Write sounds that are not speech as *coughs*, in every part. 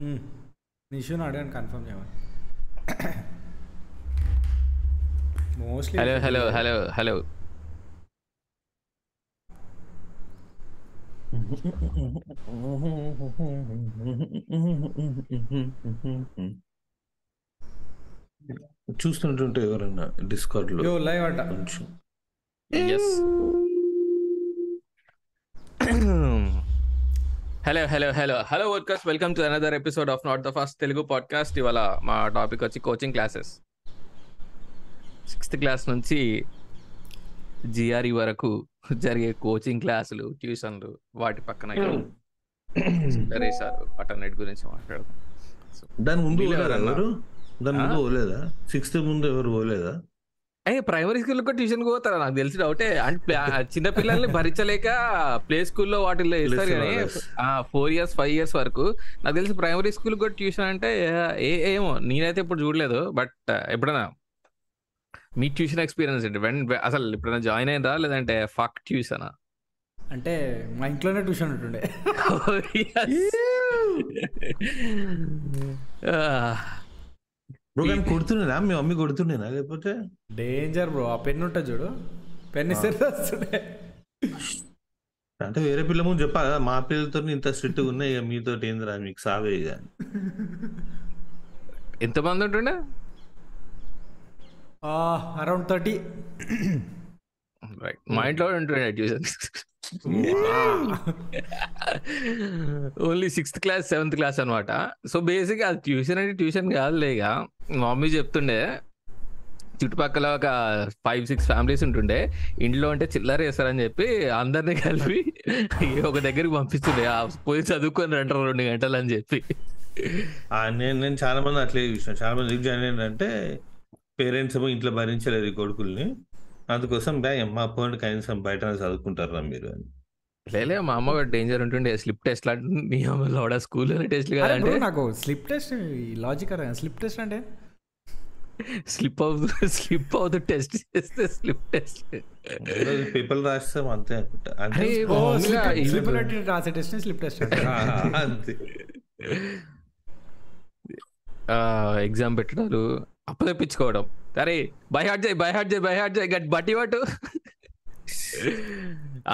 నిషుని అడగండి కన్ఫర్మ్ చేయమని mostly hello hello hello hello చూస్తుంటుంటే ఎవరన్నా డిస్కౌంట్లో యో లైవ్ అట కొంచెం yes *coughs* *coughs* hello hello hello hello workers welcome to another episode of not the first Telugu podcast ఇవాళ మా టాపిక్ వచ్చి కోచింగ్ క్లాసెస్ సిక్స్త్ క్లాస్ నుంచి జిఆర్ఈ వరకు జరిగే కోచింగ్ క్లాసులు ట్యూషన్లు వాటి పక్కన వేశారు వాటన్నిటి గురించి మాట్లాడదాం దాని ముందు దాని ముందు? పోలేదా? సిక్స్త్ ముందు ఎవరు పోలేదా? అయ్యే ప్రైమరీ స్కూల్ కూడా ట్యూషన్ పోతారా? నాకు తెలిసి డౌటే అంటే చిన్న పిల్లల్ని భరించలేక ప్లే స్కూల్లో వాటిల్లో ఇస్తారు కానీ. ఫోర్ ఇయర్స్ ఫైవ్ ఇయర్స్ వరకు. నాకు తెలిసి ప్రైమరీ స్కూల్ కూడా ట్యూషన్ అంటే ఏ ఏమో నేనైతే ఇప్పుడు చూడలేదు. బట్ ఎప్పుడైనా మీ ట్యూషన్ ఎక్స్పీరియన్స్ ఏంటి? వెన్ అసలు ఎప్పుడైనా జాయిన్ అయిందా? లేదంటే ఫక్ ట్యూషనా అంటే మా ఇంట్లోనే ట్యూషన్ ఉంటుండే. *laughs* బ్రో కానీ కొడుతుండేనా? మీ మమ్మీ కొడుతుండేనా? లేకపోతే? డేంజర్ బ్రో ఆ పెన్ ఉంటుంది చూడు. పెన్ ఇస్తే వస్తుండే అంటే వేరే పిల్ల ముందు చెప్పా కదా మా పిల్లలతో ఇంత స్ట్రిక్ట్ ఉన్నాయి ఇక మీతో ఏందిరా మీకు సావే ఇక. ఎంతమంది ఉంటుండే? అరౌండ్ థర్టీ రైట్ మా ఇంట్లో కూడా ఉంటుండే tuition only sixth class seventh class అనమాట సో బేసిక్ అది ట్యూషన్ అంటే ట్యూషన్ కాదులే ఇక. మా మమ్మీ చెప్తుండే చుట్టుపక్కల ఒక ఫైవ్ సిక్స్ ఫ్యామిలీస్ ఉంటుండే. ఇంట్లో అంటే చిల్లర వేస్తారని చెప్పి అందరినీ కలిపి ఒక దగ్గరికి పంపిస్తుండే. "ఆ, పోయి చదువుకొని అంటారు రెండు గంటలు అని చెప్పి. ఆ, నేను నేను చాలా మంది అట్లే చూసిన. చాలా మంది జాయిన్ ఏంటంటే పేరెంట్స్ ఏమో ఇంట్లో భరించలేరు ఈ కొడుకుల్ని. అందుకోసం బ్యా మా పోండి కనీసం బయట చదువుకుంటారా మీరు అని. లేలే మా అమ్మ డేంజర్ ఉంటుండే. స్లిప్ టెస్ట్ లాంటి నీ అమ్మ లోడ అరే కాదంటే. bro, నాకు slip test logic slip test అంటే? స్లిప్ అవుతూ స్లిప్ అవుతూ టెస్ట్ చేస్తే స్లిప్ టెస్ట్. పేపర్లు రాస్తాం అంతే అనుకుంటా. అంటే రాసే టెస్ట్ స్లిప్ టెస్ట్ అంటే ఆ, అంతే. ఎగ్జామ్ పెట్టడాలు అప్పచెప్పించుకోవడం. అరే బై హార్ట్ చేయి బై హార్ట్ చేయి బై హార్ట్ చేయి గట్ బట్టి పట్టు.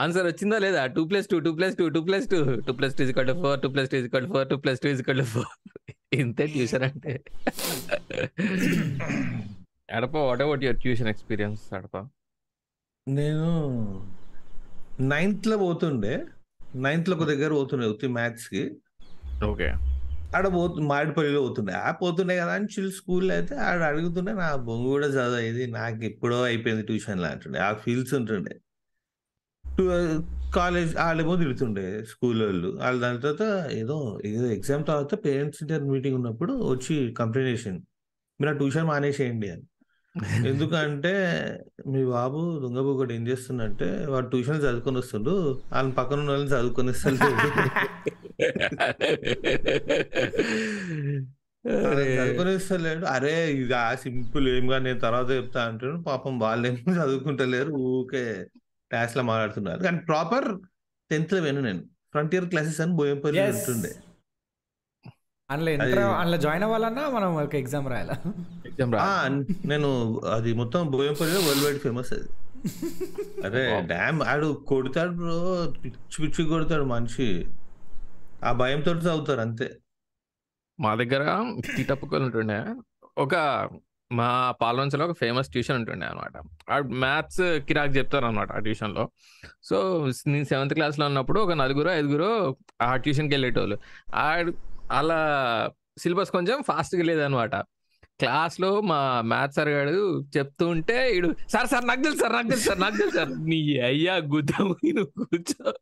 ఆన్సర్ వచ్చిందా లేదా? Two plus two two plus two two plus two. Two plus two is equal four two plus two is equal four two plus two is equal four. ఇంతే tuition అంటే. అడప what about your tuition experience అడప? నేను నైన్త్లో పోతుండే. నైన్త్లో ఒక దగ్గర పోతుండే ఉత్తి మ్యాథ్స్కి. Okay ఆడ పోతు మామిడిపల్లిలో పోతుండే. ఆ పోతుండే కదా అని చిల్ స్కూల్ అయితే ఆడ అడుగుతుండే నా బొంగు కూడా చదివేది నాకు ఎప్పుడో అయిపోయింది ట్యూషన్ అంటుండే. ఆ ఫీల్స్ ఉంటుండే. కాలేజ్ వాళ్ళేమో తిడుతుండే స్కూల్ వాళ్ళు వాళ్ళు దాని తర్వాత ఏదో ఏదో ఎగ్జామ్ తర్వాత పేరెంట్స్ ఇంటర్ మీటింగ్ ఉన్నప్పుడు వచ్చి కంప్లైంట్ చేసింది మీరు ఆ ట్యూషన్ మానేసేయండి అని. *laughs* ఎందుకంటే మీ బాబు దొంగబొక్కడు ఏం చేస్తుందంటే వాడు ట్యూషన్ చదువుకొని వస్తుండు. వాళ్ళని పక్కన ఉన్న వాళ్ళని చదువుకొని వస్తాడు. *laughs* చదువుకొని వస్తలేడు అరే ఇది ఆ సింపుల్ ఏం కానీ నేను తర్వాత చెప్తా అంటాడు. పాపం వాళ్ళేమో చదువుకుంటలేరు ఊకే క్లాస్లో మాట్లాడుతున్నారు. కానీ ప్రాపర్ టెన్త్లో విను నేను. ఫ్రంటియర్ క్లాసెస్ అని బోయంపల్లి. ఉంటుండే. అందులో ఎంటర్ అందులో జాయిన్ అవ్వాలన్నా మనం ఒక ఎగ్జామ్ రాయాలా? ఎగ్జామ్ ఆ, నేను అది మొత్తం బోయంపల్లిలో వరల్డ్ వైడ్ ఫేమస్ అది. అరే డ్యామ్ ఆడు కొడతాడు బ్రో. పిచ్చి పిచ్చి కొడతాడు మనిషి. ఆ భయంతో చదువుతారు అంతే. మా దగ్గర తీటప్పుకొని ఉంటుండే. ఒక మా పాలవంచలో ఒక ఫేమస్ ట్యూషన్ ఉంటుండే అనమాట ఆ మ్యాథ్స్ కిరాక్ చెప్తారు అనమాట ఆ ట్యూషన్లో. సో నేను సెవెంత్ క్లాస్లో ఉన్నప్పుడు ఒక నలుగురు ఐదుగురు ఆ ట్యూషన్కి వెళ్ళేటోళ్ళు. ఆ అలా సిలబస్ కొంచెం ఫాస్ట్గా లేదనమాట క్లాస్లో మా మ్యాథ్స్ సార్ గారు చెప్తూ ఉంటే ఇడు సార్ సార్ నాకు తెలుసు సార్ నాకు తెలుసు సార్ నాకు తెలుసు సార్. నీ అయ్యా గుద్దాము నువ్వు కూర్చో.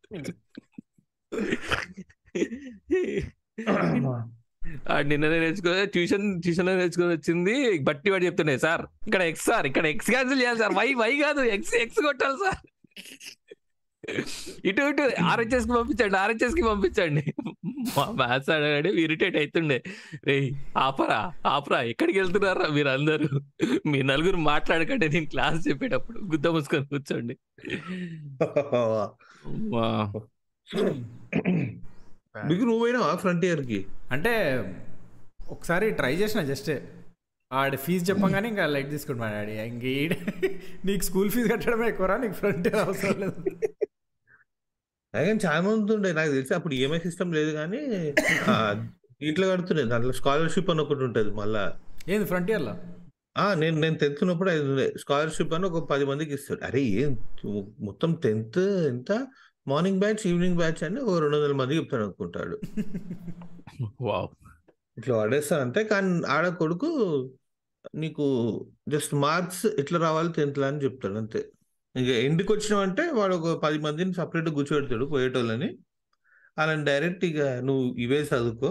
నిన్ననే నేర్చుకో ట్యూషన్ ట్యూషన్ నేర్చుకొని వచ్చింది. బట్టి వాడు చెప్తుండే సార్ ఇక్కడ ఎక్స్ సార్ ఇక్కడ ఎక్స్ క్యాన్సిల్ చేయాలి సార్. వై వై కాదు ఎక్స్ ఎక్స్ కొట్టాలి సార్. ఇటు ఇటు ఆర్హెచ్ఎస్కి పంపించండి ఆర్హెచ్ఎస్కి పంపించండి. మా మ్యాథ్స్ అడగాడు ఇరిటేట్ అవుతుండే రే ఆపరా ఆపరా ఎక్కడికి వెళ్తున్నారా మీరు అందరూ మీ నలుగురు మాట్లాడకండి నేను క్లాస్ చెప్పేటప్పుడు. గుద్ద మూసుకొని కూర్చోండి. *laughs* *clears throat* మీకు నువ్వు పోయినావా ఫ్రంటియర్కి అంటే ఒకసారి ట్రై చేసిన జస్ట్ ఆడి ఫీజు చెప్పంగానే ఇంకా లైట్ తీసుకుంటు మా డాడీ. ఇంక నీకు స్కూల్ ఫీజు కట్టడమే ఎక్కువరా నీకు ఫ్రంట్ అవసరం లేదు. కానీ చాలా మంది ఉండే నాకు తెలిసి అప్పుడు ఈఎంఐ సిస్టమ్ లేదు కానీ దీంట్లో కడుతుండే. దాంట్లో స్కాలర్షిప్ అని ఒకటి ఉంటుంది మళ్ళా. ఏంది ఫ్రంటియర్లో ఆ నేను నేను టెన్త్ ఉన్నప్పుడు అది ఉండే. స్కాలర్షిప్ అని ఒక పది మందికి ఇస్తాడు. అరే ఏం? మొత్తం టెన్త్ ఎంత? మార్నింగ్ బ్యాచ్ ఈవినింగ్ బ్యాచ్ అని ఒక రెండు వందల మందికి చెప్తాడు అనుకుంటాడు. వావ్. ఇట్లా పడేస్తానంటే కానీ ఆడ కొడుకు నీకు జస్ట్ మార్క్స్ ఎట్లా రావాలి టెన్త్ అని చెప్తాడు అంతే. ఇక ఎండ్కి వచ్చినావంటే వాడు ఒక పది మందిని సపరేట్ కూర్చోబెడతాడు పోయేటోళ్ళని. అలాని డైరెక్ట్ ఇక నువ్వు ఇవే చదువుకో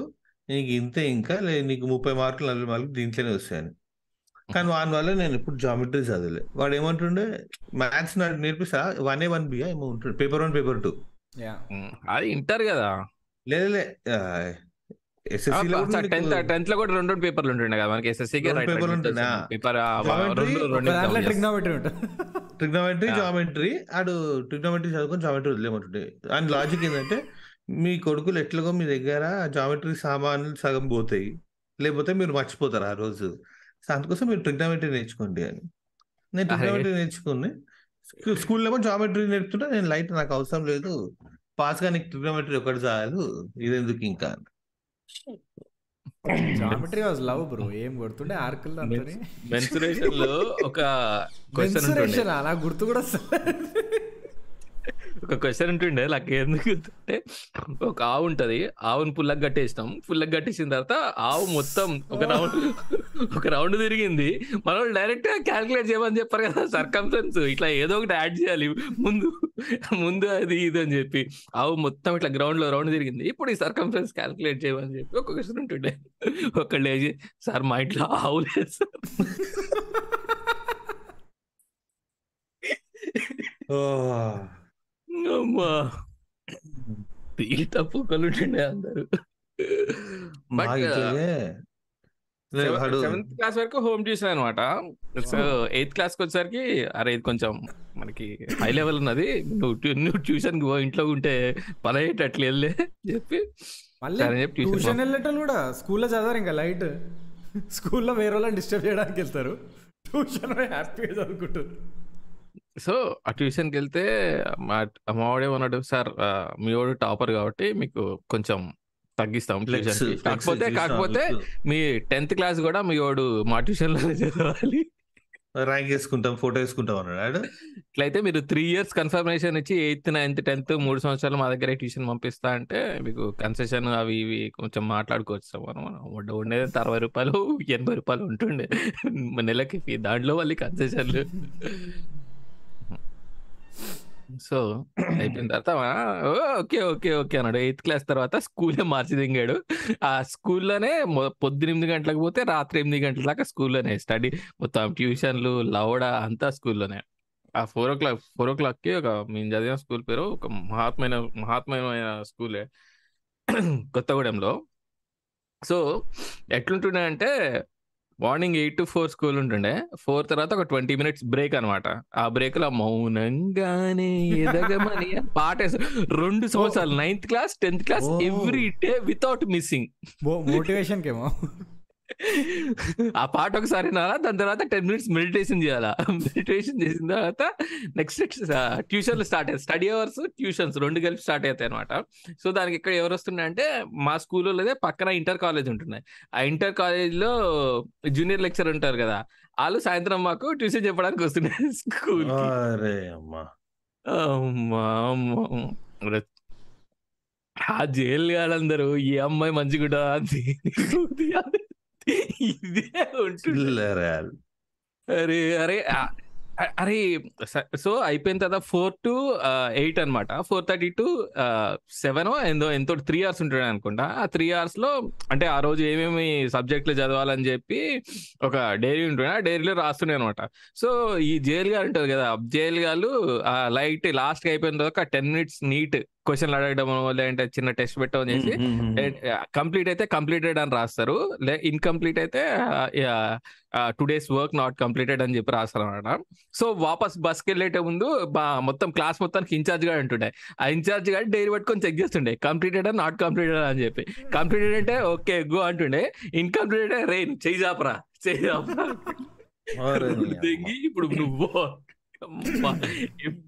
నీకు ఇంతే ఇంకా లే నీకు ముప్పై మార్కులు నలభై మార్కులు దీంట్లోనే వస్తాయని. కానీ వాని వల్ల నేను ఇప్పుడు జామెట్రీ చదవలే. వాడు ఏమంటుండే మ్యాథ్స్ నేర్పిస్తా వన్ ఏ వన్ బి ఏమో ఉంటుండే పేపర్ వన్ పేపర్ టూ అది ఇంటర్ కదా. లేదులే టెన్త్ టెన్త్లో కూడా రెండు రెండు పేపర్లు ఉంటుండే కదా. మనకి ఎస్ఎస్సీ. పేపర్. ట్రిగ్నోమెట్రీ ఉంటుంది. ట్రిగ్నోమెట్రీ ఆ. జామెట్రీ ఆడు ట్రిగ్నోమెట్రీ చదువుకొని జామెట్రీ వదిలేమంటుండే అండ్ లాజిక్ ఏంటంటే మీ కొడుకులు ఎట్లాగో మీ దగ్గర జామెట్రీ సామాన్లు సగం పోతాయి. లేకపోతే మీరు మర్చిపోతారు ఆ రోజు. సో అందుకోసం మీరు ట్రిగ్నోమెట్రీ నేర్చుకోండి అని. నేను. ట్రిగ్నోమెట్రీ నేర్చుకుని స్కూ- స్కూల్లో జామెట్రీ నేర్పుతుంటే నేను లైట్ నాకు అవసరం లేదు. పాస్గా నీకు ట్రిగ్నోమెట్రీ ఒకటి చాలు. ఇదెందుకు ఇంకా. Geometry was love bro. ఏం కొడుతుండే? ఆర్కుల్ మెన్సురేషన్లో ఒక క్వశ్చన్ అలా గుర్తు కూడా. ఒక క్వశ్చన్ ఉంటుండే నాకు ఎందుకు అంటే ఒక ఆవు ఉంటది ఆవుని పుల్లకి కట్టేస్తాం పుల్లకి కట్టేసిన తర్వాత ఆవు మొత్తం ఒక రౌండ్ ఒక రౌండ్ తిరిగింది. మనం డైరెక్ట్గా క్యాల్కులేట్ చేయమని చెప్పారు కదా సర్కంసెన్స్ ఇట్లా ఏదో ఒకటి యాడ్ చేయాలి. ముందు ముందు అది ఇది అని చెప్పి. ఆవు మొత్తం ఇట్లా గ్రౌండ్లో రౌండ్ తిరిగింది. ఇప్పుడు ఈ సర్కంసెన్స్ క్యాల్కులేట్ చేయమని చెప్పి ఒక క్వశ్చన్ ఉంటుండే ఒకళ్ళు లేచి సార్ మా ఇంట్లో ఆవు లేదు సార్. అమ్మా. తీరి తప్పు ఒకళ్ళు ఉంటుండే అందరు వాడు సెవెంత్ క్లాస్ వరకు హోమ్ ట్యూషన్ అనమాట సో ఎయిత్ క్లాస్కి వచ్చేసరికి అరే ఇది కొంచెం మనకి హై లెవెల్ ఉన్నది. నువ్వు నువ్వు ట్యూషన్కి పో ఇంట్లో ఉంటే పని అయ్యేటట్లు వెళ్ళే చెప్పి మళ్ళీ ట్యూషన్ వెళ్ళేటోళ్ళు కూడా స్కూల్లో చదవరు ఇంకా లైట్. స్కూల్లో వేరే వాళ్ళని డిస్టర్బ్ చేయడానికి వెళ్తారు. ట్యూషన్ హ్యాపీగా చదువుకుంటారు. సో ఆ ట్యూషన్కి వెళ్తే మా మావాడేమన్నాడు సార్ ఆ, మీ వాడు టాపర్ కాబట్టి మీకు కొంచెం తగ్గిస్తాం ఫ్లెక్స్ ట్యూషన్ ఫ్లెక్స్ కాకపోతే కాకపోతే మీ టెన్త్ క్లాస్ కూడా మీ వాడు మా ట్యూషన్లో *laughs* చదవాలి. ర్యాంక్ వేసుకుంటాం ఫోటో వేసుకుంటాం అన్నాడు ఇట్లయితే మీరు త్రీ ఇయర్స్ కన్ఫర్మేషన్ ఇచ్చి ఎయిత్ నైన్త్ టెన్త్ మూడు సంవత్సరాలు మా దగ్గర ట్యూషన్ పంపిస్తా అంటే మీకు కన్సెషన్ అవి ఇవి కొంచెం మాట్లాడుకోవచ్చు మనం మనం. ఉండ- ఉండేది అరవై రూపాయలు ఎనభై రూపాయలు ఉంటుండే. నెలకి. దాంట్లో మళ్ళీ కన్సెషన్లు. సో అయిపోయిన *clears throat* తర్వాత "ఓ, ఓకే ఓకే ఓకే అన్నాడు. ఎయిత్ క్లాస్ తర్వాత స్కూలే మార్చి దింగాడు ఆ స్కూల్లోనే పొద్దున గంటలకు పోతే రాత్రి ఎనిమిది గంటల దాకా స్కూల్లోనే స్టడీ. మొత్తం ట్యూషన్లు లవడ అంతా స్కూల్లోనే. ఆ ఫోర్ ఓ క్లాక్ ఫోర్ ఓ క్లాక్కి ఒక మేము చదివిన స్కూల్ పేరు ఒక మహాత్మైన మహాత్మైన స్కూలే. *clears throat* కొత్తగూడెంలో. సో ఎట్లుంటుండే అంటే morning eight to four school ఉంటుండే. ఫోర్ తర్వాత ఒక ట్వంటీ మినిట్స్ బ్రేక్ అనమాట ఆ బ్రేక్లో మౌనంగానే ఎదగమని పాట. రెండు సంవత్సరాలు. Ninth class tenth class. Every day without missing. Motivation కేమో ఆ పాట ఒకసారి వినాలా? దాని తర్వాత టెన్ మినిట్స్ మెడిటేషన్ చేయాలా? మెడిటేషన్ చేసిన తర్వాత నెక్స్ట్ ట్యూషన్లు స్టార్ట్ అయ్యాయి. స్టడీ అవర్స్ ట్యూషన్స్ రెండు కలిపి స్టార్ట్ అవుతాయి అనమాట సో దానికి ఇక్కడ ఎవరు వస్తున్నాయంటే మా స్కూల్లో పక్కన ఇంటర్ కాలేజ్ ఉంటున్నాయి. ఆ ఇంటర్ కాలేజ్లో జూనియర్ లెక్చర్ ఉంటారు కదా వాళ్ళు సాయంత్రం మాకు ట్యూషన్ చెప్పడానికి వస్తున్నారు *laughs* స్కూల్ ఆ జైలు గాలందరూ ఈ అమ్మాయి మంచిగుంటా ఇదే ఉంటుంది అరే అరే అరే స- అయిపోయిన తర్వాత ఫోర్ టు ఎయిట్ అనమాట ఫోర్ థర్టీ టు సెవెన్ ఎంతో ఎంతో త్రీ అవర్స్ ఉంటుండే అనుకుంటా. ఆ త్రీ అవర్స్లో అంటే ఆ రోజు ఏమేమి సబ్జెక్టులు చదవాలని చెప్పి ఒక డైరీ ఉంటుండే. ఆ డైరీలో రాస్తుండే అనమాట సో ఈ జైలు గారు ఉంటుంది కదా జైలు గారు లైట్ లాస్ట్ అయిపోయిన తర్వాత టెన్ మినిట్స్ నీట్ క్వశ్చన్లు అడగడం లేదంటే చిన్న టెస్ట్ పెట్టడం చేసి కంప్లీట్ అయితే కంప్లీటెడ్ అని రాస్తారు. లే ఇన్కంప్లీట్ అయితే two days work not completed అని చెప్పి రాస్తారు అనమాట సో వాపస్ బస్కి వెళ్ళేట ముందు మొత్తం క్లాస్ మొత్తానికి ఇన్ఛార్జ్గా ఉంటుండే. ఆ ఇన్ఛార్జ్గా డైరీ పట్టుకొని చెక్ చేస్తుండే కంప్లీటెడ్ నాట్ కంప్లీటెడ్ అని చెప్పి. కంప్లీటెడ్ అంటే ఓకే గో అంటుండే. ఇన్కంప్లీటెడ్ రే నువ్వు చెయ్యి చాపరా చెయ్యి చాపరా. *laughs* దిగి ఇప్పుడు నువ్వు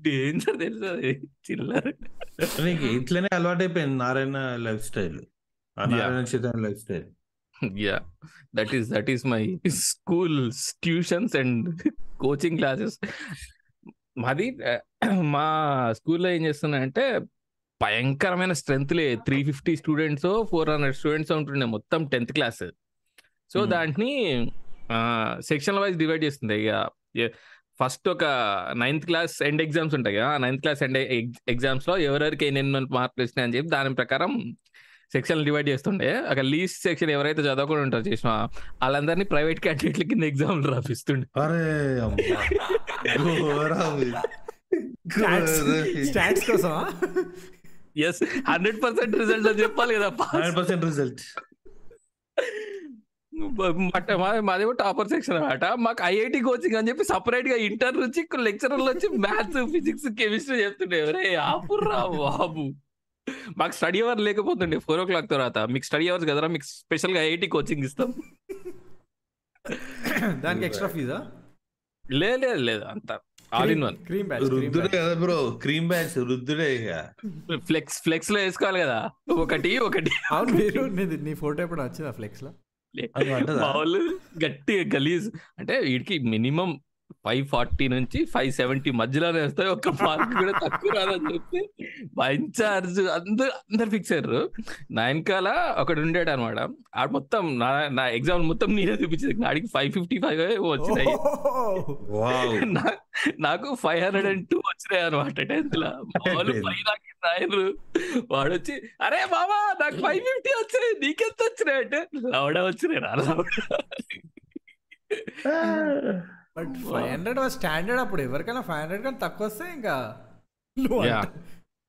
డేంజర్ తెలుసు అది? చిల్లర. నీకు ఇట్లనే అలవాటు అయిపోయింది Narayana lifestyle. Narayana Chaitanya lifestyle. Yeah that is that is my schools tuitions and coaching classes మాది uh, *clears throat* మా స్కూల్లో ఏం చేస్తున్నాయంటే భయంకరమైన స్ట్రెంత్లే three fifty students four hundred students ఉంటుండే మొత్తం టెన్త్ క్లాస్ సో. దాంట్ని సెక్షన్ వైజ్ డివైడ్ చేస్తుంది ఇక ఫస్ట్ ఒక నైన్త్ క్లాస్ ఎండ్ ఎగ్జామ్స్ ఉంటాయి కదా నైన్త్ క్లాస్ ఎండ్ ఎగ్జామ్స్లో ఎవరెవరికి ఎన్ని మార్కులు వచ్చినాయి అని చెప్పి దాని ప్రకారం సెక్షన్ డివైడ్ చేస్తుండే అక్కడ లీస్ట్ సెక్షన్ ఎవరైతే చదవకుండా ఉంటారో చేసిన వాళ్ళందరినీ ప్రైవేట్ క్యాండిడేట్ల కింద ఎగ్జామ్ రాపిస్తుండే. స్టాట్స్ కోసం ఎస్ హండ్రెడ్ పర్సెంట్ రిజల్ట్ అని చెప్పాలి కదా హండ్రెడ్ పర్సెంట్ రిజల్ట్. మాదేమో టాపర్ సెక్షన్ అనమాట మాకు ఐఐటి కోచింగ్ అని చెప్పి సపరేట్గా ఇంటర్ నుంచి లెక్చరర్లు వచ్చి మ్యాథ్స్ ఫిజిక్స్ కెమిస్ట్రీ చెప్తుండే. రే ఆపుర్రా బాబు. మాకు స్టడీ అవర్ లేకపోతుండే ఫోర్ ఓ క్లాక్ తర్వాత. మీకు స్టడీ అవర్స్ కదరా? మీకు స్పెషల్గా ఐఐటి కోచింగ్ ఇస్తాం. దానికి ఎక్స్ట్రా ఫీజా? లేదు లేదు లేదు. అంత all in one. Cream batch రుద్దుడే కదా బ్రో. క్రీమ్ బ్యాచ్ రుద్దుడే ఇక. ఫ్లెక్స్ ఫ్లెక్స్లో వేసుకోవాలి కదా. ఒకటి ఒకటి. అవును మీరు నీ ఫోటో ఎప్పుడు వచ్చిందా ఫ్లెక్స్లో? మా వాళ్ళు గట్టి గలీజ్. అంటే వీడికి మినిమం ఫైవ్ ఫార్టీ నుంచి ఫైవ్ సెవెంటీ మధ్యలోనే వస్తాయి ఒక్క మార్క్ కూడా తక్కువ రాదని చెప్పి ఇన్ఛార్జ్ అందరు అందరు ఫిక్స్ అయ్యారు. నా వెనకాల ఒకడు ఉండేడు అనమాట. ఆడ మొత్తం నా నా ఎగ్జామ్ మొత్తం నేనే చూపించింది. ఆడికి ఫైవ్ ఫిఫ్టీ ఫైవ్ వచ్చినాయి. నాకు ఫైవ్ హండ్రెడ్ అండ్ టూ వచ్చినాయి అనమాట టెన్త్లో. వాళ్ళు ఫైవ్ *laughs* రాయరు. వాడు వచ్చి అరే బాబా నాకు ఫైవ్ ఫిఫ్టీ వచ్చినాయి. నీకెంత వచ్చినాయి? అంటే లవడా వచ్చినాయి రా *laughs* *laughs* బట్ ఫైవ్ హండ్రెడ్ స్టాండర్డ్ అప్పుడు. ఎవరికైనా ఫైవ్ హండ్రెడ్ కానీ తక్కువ వస్తే ఇంకా నువ్వు.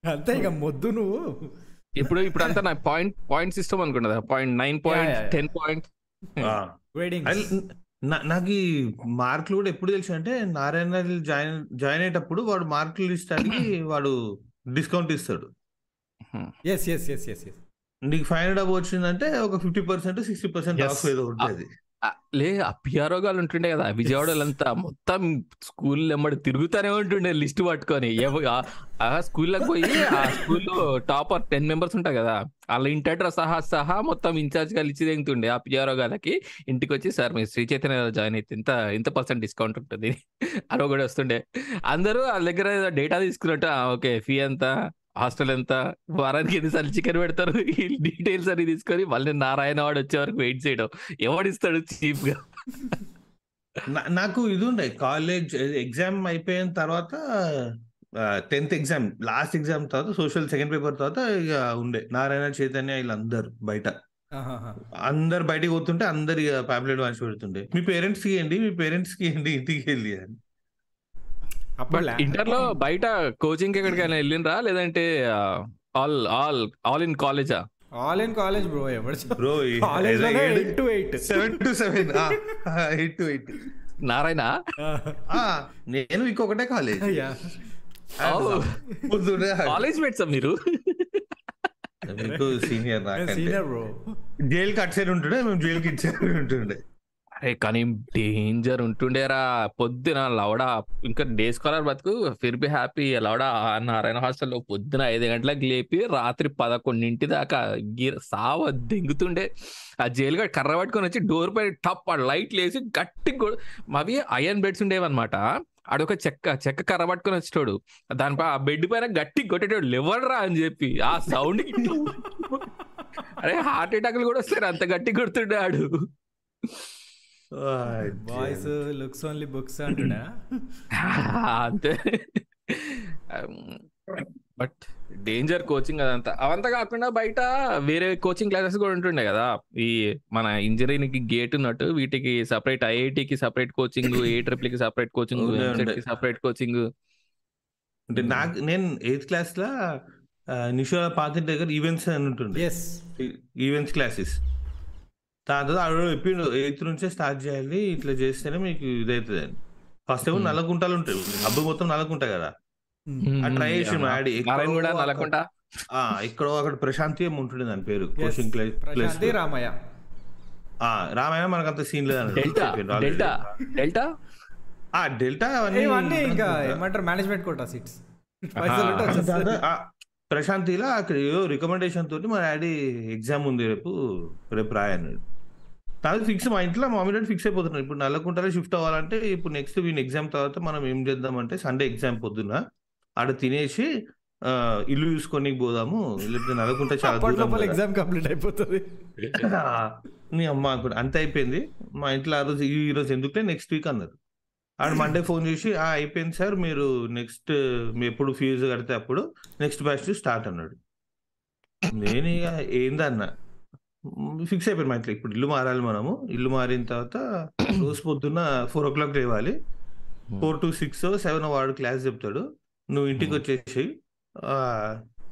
అంతే. ఇక మొద్దు నువ్వు. ఇప్పుడు ఇప్పుడు అంతా నా పాయింట్ పాయింట్ సిస్టమ్ అనుకుంటా point nine point ten point. నాకు ఈ మార్కులు కూడా ఎప్పుడు తెలుసు అంటే నారాయణ జాయిన్ జాయిన్ అయ్యేటప్పుడు వాడు మార్కులు లిస్ట్ అడిగి వాడు డిస్కౌంట్ ఇస్తాడు. Yes yes yes yes yes నీకు ఫైవ్ హండ్రెడ్ అబౌ వచ్చిందంటే ఒక fifty percent sixty percent. Off ఏదో ఉంటుంది. లే ఆ పిఆర్ఓగాలు ఉంటుండే కదా. విజయవాడలంతా మొత్తం స్కూల్ ఎమ్మడి తిరుగుతానే ఉంటుండే లిస్ట్ పట్టుకొని. ఆ- స్కూల్లోకి పోయి ఆ స్కూల్లో టాపర్ టెన్ మెంబర్స్ ఉంటాయి కదా. వాళ్ళ ఇంటర్ సహా సహా మొత్తం ఇన్ఛార్జ్గా ఇచ్చి తెగుతుండే ఆ పిఆర్ఓ గాలకి ఇంటికి వచ్చి సార్ మీరు శ్రీ చైతన్య జాయిన్ అయితే ఇంత ఇంత పర్సెంట్ డిస్కౌంట్ ఉంటుంది. అని కూడా వస్తుండే. అందరూ వాళ్ళ దగ్గర డేటా తీసుకున్నట్టు ఓకే ఫీ అంతా హాస్టల్ ఎంత? వారానికి ఎన్నిసార్లు చికెన్ పెడతారు? ఈ డీటెయిల్స్ అని తీసుకొని మళ్ళీ నారాయణ వాడు వచ్చే వరకు వెయిట్ చేయడం. ఎవడిస్తాడు చీప్గా నాకు ఇది ఉండే. కాలేజ్ ఎగ్జామ్ అయిపోయిన తర్వాత టెన్త్ ఎగ్జామ్ లాస్ట్ ఎగ్జామ్ తర్వాత సోషల్ సెకండ్ పేపర్ తర్వాత ఇక ఉండే. నారాయణ చైతన్య వీళ్ళందరు బయట. అందరు బయటికి పోతుంటే అందరు ఇక పాంప్లెట్ వాంచి పెడుతుండే. మీ పేరెంట్స్కి ఇవ్వండి మీ పేరెంట్స్కి ఇవ్వండి ఇంటికి వెళ్ళి అని. ఇంటర్లో *laughs* బయట కోచింగ్ ఎక్కడికైనా వెళ్ళినరా లేదంటే ఆల్ ఆల్ ఆల్ ఇన్ కాలేజా ఆల్ ఇన్ కాలేజ్ బ్రో ఎవరు bro college eight to eight seven to seven eight to eight Narayana? నేను ఇంకొకటే కాలేజ్ కాలేజ్ మేట్సా మీరు? మీకు senior senior bro jail cut side ఉంటుండే మేము జైలు కిట్ సైడ్ ఉంటుండే. అరే కానీ డేంజర్ ఉంటుండేరా. పొద్దున లవడా ఇంకా డే స్కాలర్ బతుకు ఫిర్ బి హ్యాపీ లవడా నారాయణ హాస్టల్లో పొద్దున ఐదు గంటలకు లేపి రాత్రి పదకొండింటి దాకా గీర సావ దెంగుతుండే. ఆ జైలు గడ్ కర్ర పట్టుకొని వచ్చి డోర్ పై టప్ ఆ లైట్ లేసి గట్టి కొ- అయన్ బెడ్స్ ఉండేవన్నమాట. ఆడొక చెక్క చెక్క కర్ర పట్టుకొని వచ్చేటోడు. దానిపై ఆ బెడ్ పైన గట్టి కొట్టేటోడు లెవర్రా అని చెప్పి. ఆ సౌండ్ అరే హార్ట్ అటాక్లు కూడా వస్తారు అంత గట్టి కొడుతుండే ఆడు బాయ్స్ లుక్స్ ఓన్లీ బుక్స్ అంటున్నా అంతే. బట్ డేంజర్ కోచింగ్ అదంతా. అవంతా కాకుండా బయట వేరే కోచింగ్ క్లాసెస్ కూడా ఉంటుండే కదా. ఈ మన ఇంజనీరింగ్కి గేట్ ఉన్నట్టు వీటికి సపరేట్ ఐఐటికి సపరేట్ కోచింగ్ ఏ ట్రిపుల్కి సపరేట్ కోచింగ్ సపరేట్ కోచింగ్ అంటే నాకు నేను ఎయిత్ క్లాస్ లా నిషోల పాత దగ్గర ఈవెంట్స్ అని ఉంటుంది ఎస్ ఈవెంట్స్ క్లాసెస్ దాని తర్వాత ఆవిడ చెప్పిండు ఎయిత్ నుంచే స్టార్ట్ చేయాలి ఇట్లా చేస్తేనే మీకు ఇదవుతుంది అని ఫస్ట్ ఏమో నల్లకుంటాలు ఉంటాయి హబ్బు మొత్తం నల్లకుంటా కదా. ఆ try చేసి మా డాడీ. ఎక్కడో నారాయణ కూడా అక్కడ- ప్రశాంతి ఏమో ఉంటుంది దాని పేరు కోచింగ్ ప్లేస్ ప్రశాంతి రామయ్య. రామాయణ మనకు అంత సీన్ లేదు ఆ డెల్టా అవన్నీ ఇంకా. ఏమంటారు మేనేజ్మెంట్ కోటా సీట్స్ దాదా- ఆ, ప్రశాంతిలా అక్కడ రికమెండేషన్ తోటి మా డాడీ ఎగ్జామ్ ఉంది రేపు రేపు రాయి దాని ఫిక్స్ మా ఇంట్లో మా మమ్మీ డాడీ ఫిక్స్ అయిపోతున్నారు. ఇప్పుడు నల్లకుంటలో షిఫ్ట్ అవ్వాలంటే ఇప్పుడు నెక్స్ట్ వీన్ ఎగ్జామ్ తర్వాత మనం ఏం చేద్దామంటే సండే ఎగ్జామ్ పొద్దున ఆడ తినేసి ఇల్లు చూసుకొని పోదాము. లేకపోతే నల్లకుంట చాలా దూరం. ఎగ్జామ్ కంప్లీట్ అయిపోతుంది. *laughs* నీ అమ్మ అనుకుంటా. అంత అయిపోయింది. మా ఇంట్లో ఆ రోజు ఈ రోజు ఎందుకులే? నెక్స్ట్ వీక్ అన్నారు. ఆడు మండే ఫోన్ చేసి ఆ అయిపోయింది సార్ మీరు నెక్స్ట్ మీ ఎప్పుడు ఫీజు కడితే అప్పుడు నెక్స్ట్ బ్యాచ్ స్టార్ట్ అన్నాడు. నేను ఇక ఏందన్నా ఫిక్స్ అయిపోయింది మా ఇంట్లో. ఇప్పుడు ఇల్లు మారాలి మనము. ఇల్లు మారిన తర్వాత రోజు పొద్దున్న ఫోర్ ఓ క్లాక్ లేవాలి. ఫోర్ టు సిక్స్ సెవెన్ వాడు క్లాస్ చెప్తాడు. నువ్వు ఇంటికి వచ్చేసి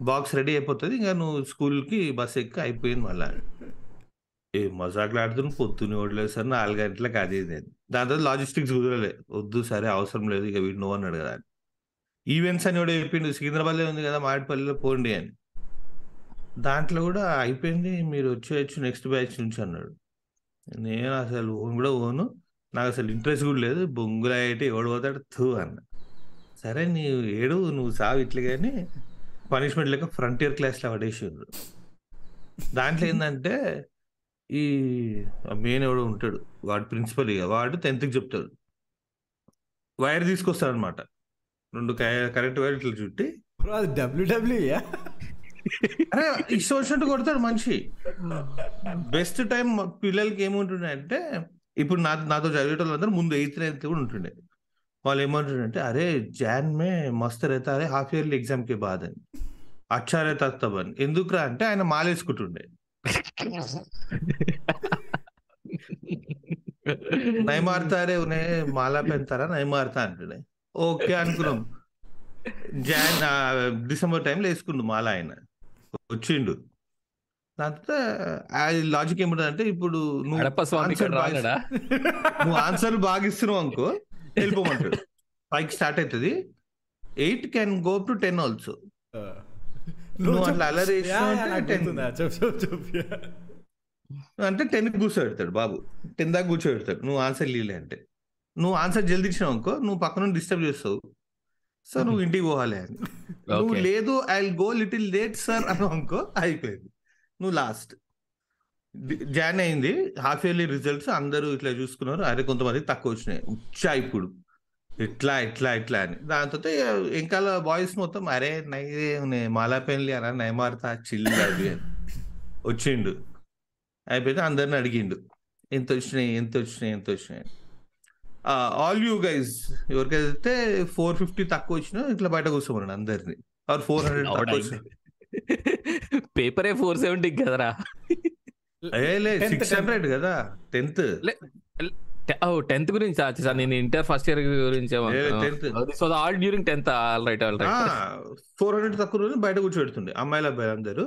బాక్స్ రెడీ అయిపోతుంది. ఇంకా నువ్వు స్కూల్కి బస్ ఎక్కి అయిపోయింది మళ్ళా. ఏ మజాకులు ఆడుతున్న పొద్దున్నే వడలేదు సార్ నాలుగు గంటలకు అది అని. దాని తర్వాత లాజిస్టిక్స్ కుదరలే. వద్దు సరే అవసరం లేదు. ఇక వీడు నువ్వు అన్నాడు కదా అని. ఈవెంట్స్ అని కూడా చెప్పిండు. సికింద్రాబాద్లో ఉంది కదా మాడిపల్లిలో పోండి అని. దాంట్లో కూడా అయిపోయింది మీరు వచ్చేయచ్చు నెక్స్ట్ బ్యాచ్ నుంచి అన్నాడు. నేను అసలు ఓన్ కూడా ఓను నాకు అసలు ఇంట్రెస్ట్ కూడా లేదు బొంగులు అయ్యేటి ఎవడు పోతాడు తూ అన్న. సరే నీవు ఏడు నువ్వు సావు ఇట్లా కానీ పనిష్మెంట్ లేక ఫ్రంటియర్ క్లాస్లో పడేసిండ్రు దాంట్లో ఏంటంటే ఈ మెయిన్ ఎవడో ఉంటాడు వాడు ప్రిన్సిపల్ ఇక వాడు టెన్త్కి చెప్తాడు. వైర్ తీసుకొస్తాడు అనమాట రెండు కరెంట్ వైర్ ఇట్లా చుట్టి. Bro, అరే ఇష్టం వచ్చినట్టు కొడతాడు మనిషి. బెస్ట్ టైం పిల్లలకి ఏముంటుండే అంటే ఇప్పుడు నా నాతో చదివేటోళ్ళందరూ ముందు ఎయిత్ నైన్త్ కూడా ఉంటుండే. వాళ్ళు ఏమంటుండే అరే జాన్ మే మస్తు రైతా అరే హాఫ్ ఇయర్లీ ఎగ్జామ్కి బాధ. అని అచ్చారే రే ఎందుకురా అంటే ఆయన మాలేసుకుంటుండే. నయమారుతారే ఉనే మాలా పెంతారా నయమారుతా అంటుండే. ఓకే అనుకున్నాం. జాన్ డిసెంబర్ టైంలో వేసుకుండు మాల ఆయన. వచ్చిండు. దాంతో ఆ లాజిక్ ఏమిటంటే ఇప్పుడు నువ్వు ఆన్సర్ *laughs* బాగా ఇస్తున్నావు అనుకో వెళ్ళిపోమంటాడు. పైకి స్టార్ట్ అవుతుంది eight can go to ten also నువ్వు అట్లా అల్లరి చేసినావు అంటే 10. చెప్పు చెప్పు చెప్పు అంటే టెన్ కూర్చోబెడతాడు బాబు. టెన్ దాకా కూర్చోబెడతాడు. నువ్వు ఆన్సర్ లీలే అంటే. నువ్వు ఆన్సర్ జల్దీ ఇచ్చినావు అనుకో నువ్వు పక్కన డిస్టర్బ్ చేస్తావు. సో నువ్వు ఇంటికి పోవాలి అని. నువ్వు. లేదు I go little late sir అని అనుకో అయిపోయింది. నువ్వు లాస్ట్ జాయిన్ అయింది హాఫ్ ఇయర్లీ రిజల్ట్స్ అందరూ ఇట్లా చూసుకున్నారు. అరే కొంతమంది తక్కువ వచ్చినాయి. ఉచ్చా ఇప్పుడు. ఇట్లా ఇట్లా ఇట్లా అని. తర్వాత ఇంకా బాయ్స్ మొత్తం అరే నై మాలా పెళ్ళి అలా నై మారుతా చిల్లి అది అని. వచ్చిండు. అయిపోతే అందరిని అడిగిండు. ఎంత వచ్చినాయి ఎంత వచ్చినాయి ఎంత వచ్చినాయి? ఆల్ యూ గైజ్ ఎవరికైతే ఫోర్ ఫిఫ్టీ తక్కువ వచ్చినా ఇట్లా బయట కూర్చోమన్నాడు అందరిని. ఆర్ ఫోర్ హండ్రెడ్ పేపరే ఫోర్ సెవెంటీ కదరా? సిక్స్ హండ్రెడ్ కదా టెన్త్ టెన్త్ గురించి సార్ నేను ఇంటర్ ఫస్ట్ ఇయర్ గురించి all during tenth all right all right four hundred తక్కువ బయట కూర్చోబెడుతుండే అమ్మాయిల అబ్బాయిలు అందరూ.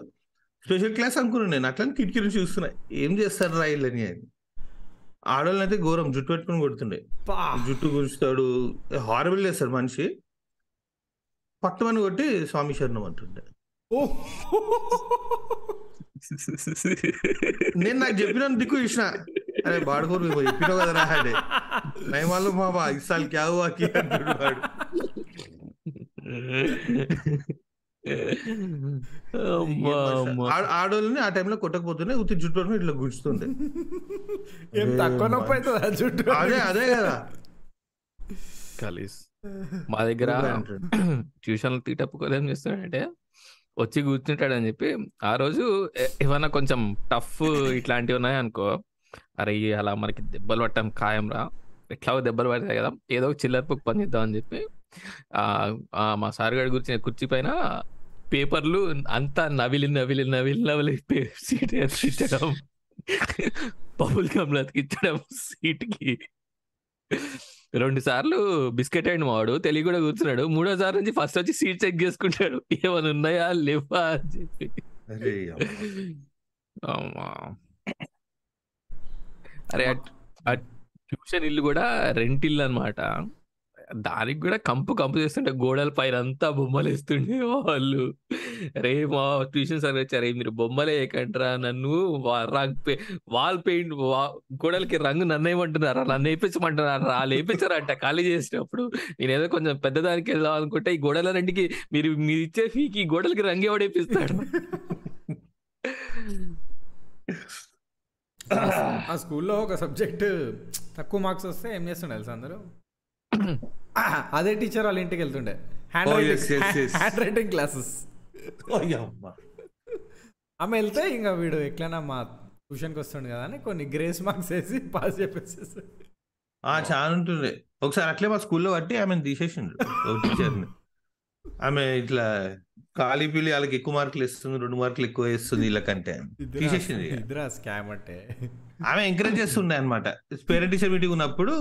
స్పెషల్ క్లాస్ అనుకున్నాను నేను అట్లని కిటికీ నుంచి చూస్తున్నా. ఏం చేస్తారు రా వీళ్ళని అని. ఆడవాళ్ళని అయితే ఘోరం జుట్టు పెట్టుకుని కొడుతుండే. జుట్టు గుంచుతాడు హారబుల్ చేస్తాడు మనిషి. పట్టుమని కొట్టి స్వామి శరణం అంటుండే. నేను నాకు చెప్పిన దిక్కు ఇచ్చిన అరే బాడుకోరు చెప్పినావు కదా రా అంటే నై మాలు మామా ఇసాల్ క్యా హువా కి అంటాడు వాడు. అమ్మా, అమ్మా. ఆ- ఆడోళ్ళని ఆ టైంలో కొట్టకపోతుండే ఉత్తి జుట్టు ఇట్లా గుంచుతుండే ఏం తక్కువ నొప్పి అవుతుంది ఆ జుట్టు అదే అదే కదా కలిస్ మా దగ్గర అంటాడు. ట్యూషన్ తీటప్పుకోలు ఏం చేస్తాడంటే వచ్చి కూర్చుంటాడు అని చెప్పి ఆ రోజు ఏ- ఏమన్నా కొంచెం టఫ్ ఇట్లాంటివి ఉన్నాయి అనుకో అరే అలా మనకి దెబ్బలు పట్టడం ఖాయం రా ఎట్లాగో దెబ్బలు పడతాయి కదా ఏదో ఒక చిల్లర పుక్ పని చేద్దాం అని చెప్పి మా సార్ గారి కూర్చున్న కుర్చీ పైన పేపర్లు అంతా నవిలి నవిలి నవిలి నవిలి పే- సీట్ ఎత్తించడం బబుల్ గమ్ అతికించడం సీట్కి. రెండు సార్లు బిస్కెట్ అయింది వాడు తెలియ కూడా కూర్చున్నాడు. మూడో సార్ నుంచి ఫస్ట్ వచ్చి సీట్ చెక్ చేసుకుంటాడు. ఏమైనా ఉన్నాయా? లేవా అని చెప్పి. అరే అమ్మా. అరే ఆ ట్యూషన్ ఇల్లు కూడా రెంట్ ఇల్లు అనమాట దానికి కూడా కంపు కంపు చేస్తుంటే గోడల పైన అంతా బొమ్మలు వేస్తుండే వాళ్ళు. రే మా ట్యూషన్ సార్ వచ్చారే మీరు బొమ్మలే వేయకంటారా నన్ను వాల్ పెయింట్ గోడలకి రంగు నన్ను ఏమంటున్నారా నన్ను వేయించమంటున్నారా? వాళ్ళు వేయించారంట ఖాళీ చేసినప్పుడు నేను ఏదో కొంచెం పెద్దదానికి వెళ్దాం అనుకుంటే ఈ గోడల రెండుకి మీరు మీరు ఇచ్చే ఫీకి ఈ గోడలకి రంగు ఎవడేపిస్తాడు ఆ స్కూల్లో ఒక సబ్జెక్ట్ తక్కువ మార్క్స్ వస్తే ఏం చేస్తుండే తెలుసా అందరూ? అదే టీచర్ వాళ్ళ ఇంటికి వెళ్తుండే. Hand writing. Handwriting classes. ఆమె వెళ్తే ఇంకా వీడు ఎట్లైనా మా ట్యూషన్కి వస్తుండే కదా అని కొన్ని గ్రేస్ మార్క్స్ వేసి పాస్ ఆ చాలా ఉంటుండే ఒకసారి అట్లే మా స్కూల్లో బట్టి ఆమెను తీసేసిండ్రు. టీచర్ని ఆమె ఇట్లా ఖాళీ పిల్లి వాళ్ళకి ఎక్కువ మార్కులు ఇస్తుంది రెండు మార్కులు ఎక్కువ వేస్తుంది వీళ్ళకంటే తీసేసింది. ఇద్దరా స్కామ్ అంటే. ఆమె ఎంకరేజ్ చేస్తుండే అనమాట పేరెంట్ టీచర్ మీటింగ్ ఉన్నప్పుడు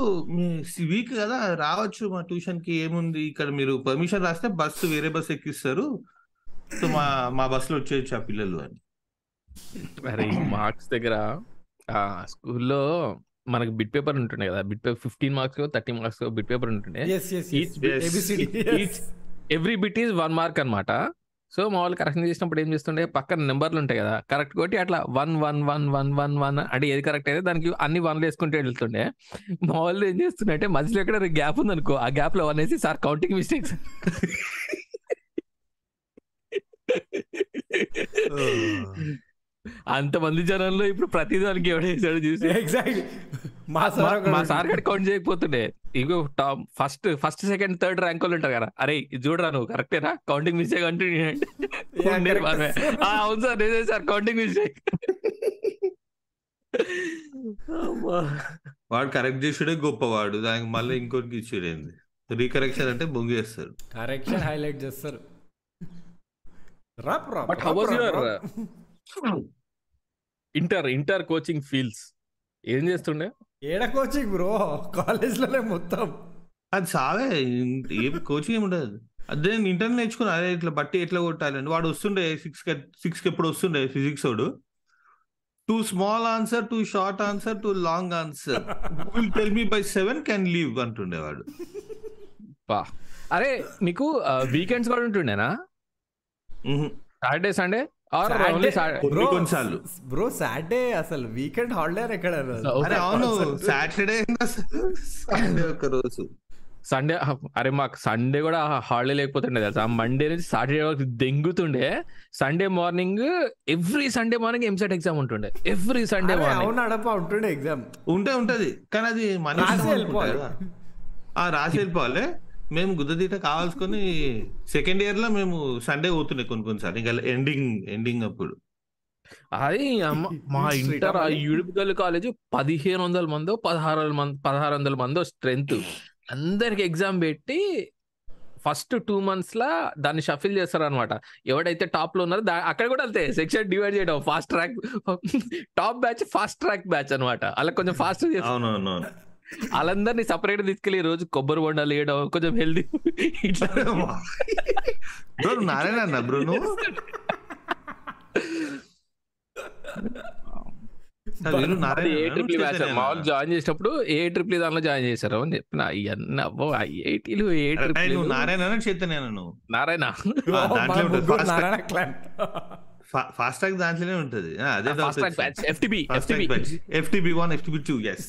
వీక్ కదా రావచ్చు మా ట్యూషన్కి ఏముంది? ఇక్కడ మీరు పర్మిషన్ రాస్తే బస్సు వేరే బస్సు ఎక్కిస్తారు. సో మా మా బస్సులో వచ్చేయచ్చు ఆ పిల్లలు అని. అరే మార్క్స్ దగ్గర ఆ స్కూల్లో మనకు బిట్ పేపర్ ఉంటుండే కదా. Bit paper fifteen marks thirty marks bit paper ఉంటుండే. Every bit is one mark అన్నమాట. సో మా వాళ్ళు కరెక్షన్ చేసినప్పుడు ఏం చేస్తుండే పక్కన నెంబర్లు ఉంటాయి కదా కరెక్ట్ కొట్టి అట్లా one one one one one one అంటే ఏది కరెక్ట్ అయితే దానికి అన్ని వన్లు వేసుకుంటూ వెళ్తుండే. మా వాళ్ళు ఏం చేస్తుండే మధ్యలో ఎక్కడ గ్యాప్ ఉంది అనుకో ఆ గ్యాప్లో వన్ వేసి సార్ కౌంటింగ్ మిస్టేక్స్ అంతమంది జనంలో ఇప్పుడు ప్రతి దానికి ఎవడేసాడు చూసి. ఎగ్జాక్ట్లీ మా సార్ మా సార్ కౌంట్ చేయకపోతుండే. ఇగో top first first second third rank వాళ్ళు ఉంటారు కదా. అరే ఇది చూడరా నువ్వు? కరెక్టేనా కౌంటింగ్ మిస్టేక్ అంటూ correct. అవును సార్ నిజమే సార్ కౌంటింగ్ మిస్టేక్ వాడు కరెక్ట్ చేసుడే గొప్పవాడు. దానికి మళ్ళీ ఇంకోటికి ఇచ్చేదేంది రీకరెక్షన్ అంటే బొంగు చేస్తారు. కరెక్షన్ హైలైట్ చేస్తారు. Rap rap but how was your inter inter coaching feels ఏం చేస్తుండే? ఏడ కోచింగ్ బ్రో కాలేజ్లోనే మొత్తం. అది సావే ఏం కోచింగ్ ఏమి ఉండదు. అదే నేను ఇంటర్ నేర్చుకున్నా అదే ఇట్లా బట్టి ఎట్లా కొట్టాలని వాడు వస్తుండే సిక్స్ సిక్స్కి ఎప్పుడు వస్తుండే ఫిజిక్స్ వాడు. Two small answer two short answer two long answer will tell me by seven can leave అంటుండేవాడు పా అరే మీకు వీకెండ్స్ కూడా ఉంటుండేనా. సాటర్డే సండే బ్రో సాటర్డే అసలు వీకెండ్ హాలిడే ఎక్కడ అవును సాటర్డే సండే ఒక రోజు. సండే అరే మాకు సండే కూడా హాలిడే లేకపోతుండే తెలుసా? మండే నుంచి సాటర్డే వరకు దెంగుతుండే. Sunday morning every Sunday morning EAMCET exam ఉంటుండే. ఎవ్రీ సండే మార్నింగ్ ఉంటుండే ఎగ్జామ్ ఉంటే ఉంటది. కానీ అది మన రాసి వెళ్ళిపోవాలి. రాసి వెళ్ళిపోవాలి. మేము గుద్దతీట కావాల్సుకొని సెకండ్ ఇయర్లో మేము సండే పోతుండే కొన్ని కొన్నిసార్లు. ఇంకా ఎండింగ్ ఎండింగ్ అప్పుడు. అది అమ్మ మా ఇంటర్. యూడిపికల్ కాలేజ్ పదిహేను వందల మందో పదహారు వందల మంది పదహారు వందల మందో స్ట్రెంత్ అందరికి ఎగ్జామ్ పెట్టి ఫస్ట్ టూ మంత్స్ లా దాన్ని షఫిల్ చేస్తారు అనమాట ఎవడైతే టాప్లో ఉన్నారో అక్కడ కూడా అంతే. సెక్షన్ డివైడ్ చేయడం fast track top batch fast track batch అనమాట అలా కొంచెం ఫాస్ట్ అవునవును వాళ్ళందరినీ సపరేట్ తీసుకెళ్ళి ఈ రోజు కొబ్బరి బొండాలు వేయడం కొంచెం హెల్దీ ఇట్లా. బ్రో నారాయణ అన్న బ్రో చైతన్య మామూలు. జాయిన్ చేసినప్పుడు ఏ ట్రిపుల్ దానిలో జాయిన్ చేశారు అని చెప్పిన. ఇవన్నీ అవ్వ ఐఐటీలు ఏ ట్రిపుల్ నువ్వు నారాయణ చైతన్య నారాయణ. ఫాస్ట్ ట్రాక్ దాంట్లోనే ఉంటది. అదే fast track batch. FTB FTB FTB one FTB two S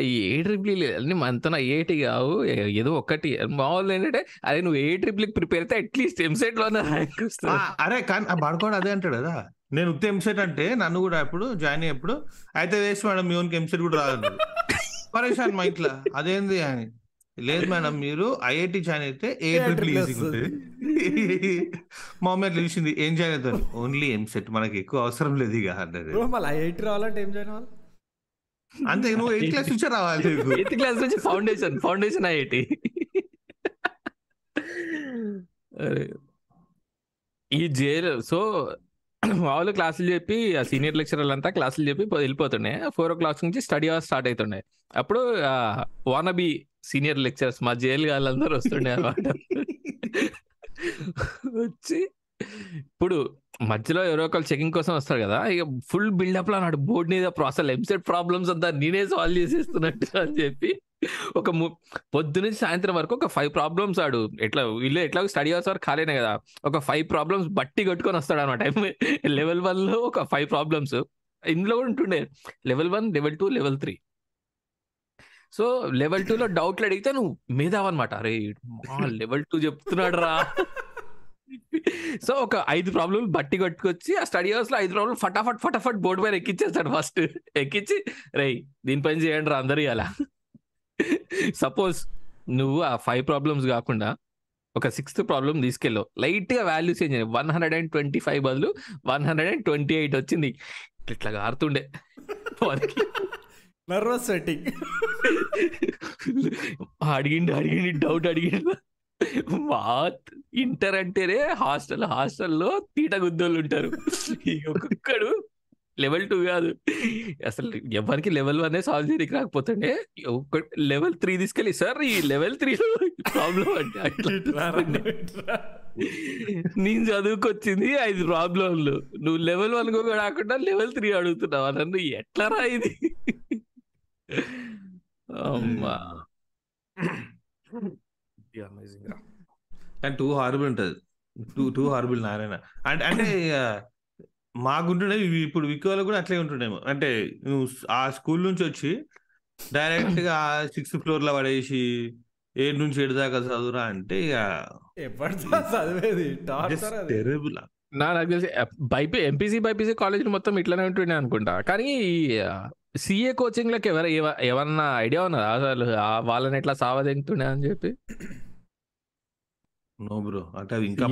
E A triple అన్ని మనతో ఐఐటి కావు. ఏదో ఒకటి. మామూలు ఏంటంటే అదే నువ్వు ఏ ట్రిపుల్ ప్రిపేర్ అయితే అట్లీస్ట్ ఎంసెట్లో ర్యాంక్ వస్తుంది. అరే కానీ ఆ బడకోడు అదే అంటాడు కదా. నేను ఉత్త ఎంసెట్ అంటే నన్ను కూడా అప్పుడు జాయిన్ అయ్యేప్పుడు అయితే వేస్ట్ మేడం మీ ఓన్కి ఎంసెట్ కూడా రాదు. పరేషాన్ మా ఇంట్లో. అదేంది అని. లేదు మేడం మీరు ఐఐటి జాయిన్ అయితే ఏ ట్రిపుల్ ఈజీగా ఉంటుంది? మా అమ్మ తెలిసింది ఏం జాయిన్ అవుతాను ఓన్లీ ఎంసెట్ మనకి ఎక్కువ అవసరం లేదు ఇక అన్నది. మళ్ళీ ఐఐటి రావాలంటే ఏం చేయను వాళ్ళు అంతే నువ్వు ఎయిత్ క్లాస్ నుంచి రావాలి. *laughs* ఎయిత్ క్లాస్ నుంచి ఫౌండేషన్ ఫౌండేషన్ ఐఐటి. ఈ జైలు సో వాళ్ళు క్లాసులు చెప్పి ఆ సీనియర్ లెక్చరర్లు అంతా క్లాసులు చెప్పి వెళ్ళిపోతుండే. ఫోర్ ఓ క్లాక్ నుంచి స్టడీ అవర్స్ స్టార్ట్ అవుతుండే. అప్పుడు వానబి సీనియర్ లెక్చరర్స్ మా జైలు వాళ్ళందరూ వస్తుండే అనమాట వచ్చి ఇప్పుడు మధ్యలో ఎవరో ఒకరు చెకింగ్ కోసం వస్తారు కదా ఇక ఫుల్ బిల్డప్లో అన్నాడు బోర్డు మీద ప్రాసెస్ ఎంసెట్ ప్రాబ్లమ్స్ అంతా నేనే సాల్వ్ చేసేస్తున్నట్టు అని చెప్పి ఒక ము- పొద్దు నుంచి సాయంత్రం వరకు ఒక ఫైవ్ ప్రాబ్లమ్స్ ఆడు. ఎట్లా వీళ్ళు ఎట్లా స్టడీ అవర్స్ వరకు ఖాళీనే కదా ఒక ఫైవ్ ప్రాబ్లమ్స్ బట్టి కొట్టుకొని వస్తాడు అనమాట లెవెల్ వన్లో ఒక ఫైవ్ ప్రాబ్లమ్స్ ఇందులో కూడా ఉంటుండే level one level two level three so level two లో డౌట్లు అడిగితే నువ్వు మేధావన్నమాట. అరే లెవెల్ టూ చెప్తున్నాడు రా సో ఒక ఐదు ప్రాబ్లమ్ బట్టి కొట్టుకొచ్చి ఆ స్టడీ హౌస్లో ఐదు ప్రాబ్లమ్ ఫటాఫట్ ఫటాఫట్ బోర్డు పైన ఎక్కిచ్చేస్తాడు ఫస్ట్. ఎక్కించి రై దీనిపైన చేయండి రా అందరూ అలా సపోజ్ నువ్వు ఆ ఫైవ్ ప్రాబ్లమ్స్ కాకుండా ఒక సిక్స్త్ ప్రాబ్లం తీసుకెళ్ళావు. లైట్గా వాల్యూ చేంజ్ అయ్యి one hundred and twenty five బదులు one hundred and twenty eight వచ్చింది. ఇట్లా ఆరుతుండే నర్వస్ సెట్టింగ్ అడిగిండు అడిగిండు డౌట్ అడిగిండు. మా ఇంటర్ అంటేనే హాస్టల్ హాస్టల్లో తీట గుద్దోళ్ళు ఉంటారు. ఒక్కొక్కడు లెవెల్ టూ కాదు. అసలు ఎవరికి లెవెల్ వన్ సాల్వ్ చేయడానికి రాకపోతుండే ఒక్క లెవెల్ త్రీ తీసుకెళ్ళి సార్ ఈ లెవెల్ త్రీ ప్రాబ్లం అంటే. నేను చదువుకొచ్చింది ఐదు ప్రాబ్లంలు నువ్వు లెవెల్ వన్ కూడా కాకుండా లెవెల్ త్రీ అడుగుతున్నావు? నన్ను ఎట్లా రా ఇది? *laughs* అమ్మా. *coughs* కానీ టూ హారబుల్ ఉంటది. Too too horrible Narayana. అంటే అంటే ఇక మాకుంటుండే ఇవి ఇప్పుడు వికోలో కూడా అట్లే ఉంటుండేమో. అంటే నువ్వు ఆ స్కూల్ నుంచి వచ్చి డైరెక్ట్గా సిక్స్త్ ఫ్లోర్లో పడేసి ఏడు నుంచి ఏడు దాకా చదువురా అంటే ఇక చదివేది? నా నాకు తెలిసి బైపీ ఎంపీసీ బైపీసీ కాలేజీలు మొత్తం ఇట్లానే ఉంటుండే అనుకుంటా. కానీ సిఏ కోచింగ్ లకి ఎవరు ఎవ- ఏమన్నా ఐడియా ఉన్నదా? అసలు ఆ వాళ్ళని ఎట్లా సావదెంగుతుండే అని చెప్పి? No bro. అంటే అవి ఇంకా.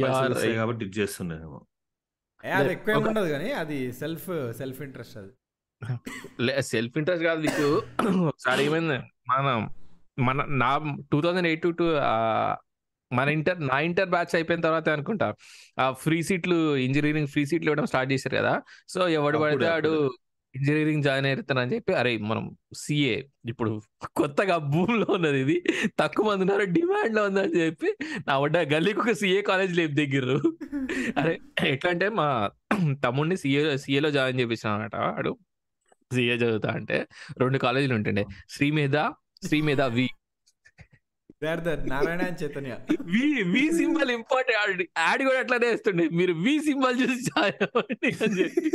కాబట్టి ఇది చేస్తుండేమో అది ఎక్కువ ఉండదు కానీ అది సెల్ఫ్ సెల్ఫ్ ఇంట్రెస్ట్ అది. సెల్ఫ్ ఇంట్రెస్ట్ కాదు నీకు. ఒకసారి ఏమైంది? మన మన నా టూ థౌజండ్ ఎయిట్ టు మన ఇంటర్ నా ఇంటర్ బ్యాచ్ అయిపోయిన తర్వాత అనుకుంటా. ఆ ఫ్రీ సీట్లు ఇంజనీరింగ్ ఫ్రీ సీట్లు ఇవ్వడం స్టార్ట్ చేశారు కదా. సో ఎవడు పడితే ఆడు. ఇంజనీరింగ్ జాయిన్ అవుతానని చెప్పి అరే మనం సిఏ ఇప్పుడు కొత్తగా భూమిలో ఉన్నది ఇది తక్కువ మంది ఉన్నారు డిమాండ్లో ఉందని చెప్పి నా వడ్డ గల్లీకి ఒక సిఏ కాలేజ్ లేపు దగ్గర *laughs* అరే ఎట్లా అంటే మా తమ్ముడిని సిఏ సిఏలో జాయిన్ చేపించాను అనమాట వాడు. సిఏ చదువుతా అంటే రెండు కాలేజీలు ఉంటుండే. Srimedha Srimedha V. Narayana Chaitanya. V V symbol important. Ad కూడా అట్లానే వేస్తుండే. మీరు వి సింబల్ చూసి జాయిన్ అవ్వండి అని చెప్పి.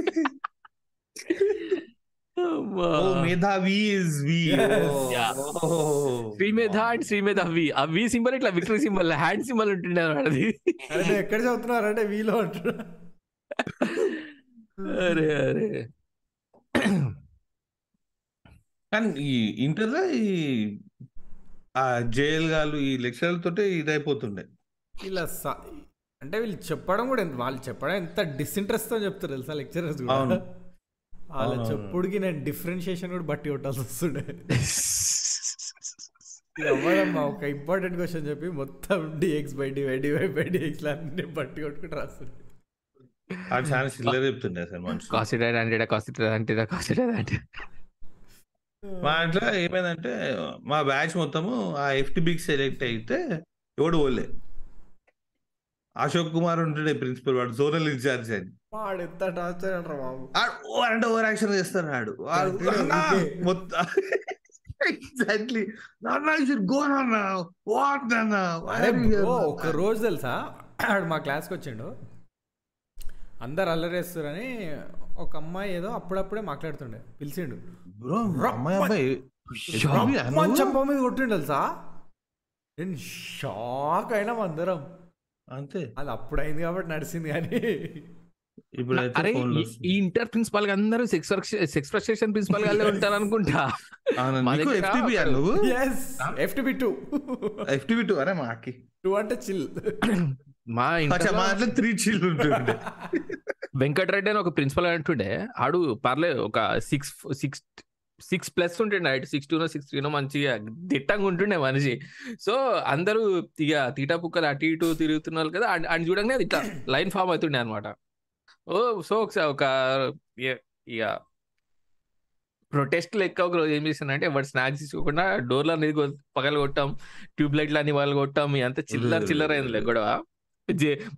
శ్రీమేధ అండ్ శ్రీమేధ వి ఆ వి సింబల్ ఇట్లా విక్టరీ సింబల్ హ్యాండ్ సింబల్ ఉంటుండే అది. ఎక్కడ చదువుతున్నారు? అంటే వీలో అరే అరే. కానీ ఈ ఇంటర్ ఈ ఆ జైలు గాలు ఈ లెక్చరర్ తోటే ఇదైపోతుండే. ఇలా అంటే వీళ్ళు చెప్పడం కూడా ఎంత- వాళ్ళు చెప్పడం ఎంత డిసింట్రెస్ట్తో చెప్తారు తెలుసా లెక్చరర్స్ కూడా? అవును. వాళ్ళ. చెప్పుడుకి నేను డిఫరెన్షియేషన్ కూడా బట్టి కొట్టాల్సి వస్తుండే. ఎవరమ్మా ఒక ఇంపార్టెంట్ క్వశ్చన్ చెప్పి మొత్తం dx by dy dy by dx అన్ని బట్టి కొట్టుకుంటూ రాస్తుండే. చాలా చిల్లర చెప్తుండే మనుషులు. అంటే కాసిటైడ్ అంటే కాసిటైడ్ అంటే. మా ఇంట్లో ఏమైందంటే మా బ్యాచ్ మొత్తము ఆ ఎఫ్టిబికి సెలెక్ట్ అయితే ఎవడు పోలే. అశోక్ కుమార్ ఉంటుండే ప్రిన్సిపల్ వాడు జోనల్ ఇన్ఛార్జ్ అని వాడు ఎంత టార్చర్ అంటారు బాబు. ఆడు ఓ అంటే ఓవర్ యాక్షన్ okay. మొత్తం. *laughs* ఎగ్జాక్ట్లీ ఒక రోజు తెలుసా? ఆడు మా క్లాస్కి వచ్చిండు. అందరు అల్లరేస్తారని ఒక అమ్మాయి ఏదో అప్పుడప్పుడే మాట్లాడుతుండే పిలిచిండు. చెప్ప మీద కొట్టిండు తెలుసా? నేను షాక్ అయినాం అందరం. అంతే. అది అప్పుడు అయింది కాబట్టి నడిచింది కానీ. అరే ఈ- ఇంటర్ ప్రిన్సిపాల్గా అందరూ సెక్స్ సెక్స్ ఫ్రస్ట్రేషన్ ప్రిన్సిపాల్ గానే ఉంటారు అనుకుంటా. మా దగ్గర ఎఫ్టిబి ఒక- నువ్వు? Yes FTB two FTB two అరే మాకి టూ అంటే చిల్ మా దాంట్లో త్రీ చిల్ ఉంటుండే. *laughs* వెంకటరెడ్డి అని ఒక ప్రిన్సిపల్ అంటుండే ఆడు పర్లేదు ఒక సిక్స్ సిక్స్ సిక్స్ ప్లస్ ఉంటుండే నైట్ సిక్స్ టూనో సిక్స్ త్రీనో మంచిగా దిట్టంగా ఉంటుండే మనిషి. సో అందరూ ఇక తీటా పుక్కలు అటు ఇటు తిరుగుతున్నారు కదా అని చూడంగానే అది ఇట్లా లైన్ ఫామ్ అవుతుండే అనమాట ఓ సో ఒకసారి ఒక ఇక ప్రొటెస్ట్ లెక్క ఒక రోజు ఏం చేశానంటే ఎవరు స్నాక్స్ తీసుకోకుండా డోర్లు అనేది కొ- పగల కొట్టాం ట్యూబ్ లైట్లు అన్ని వాళ్ళు కొట్టాం అంత చిల్లర చిల్లర అయింది గొడవ.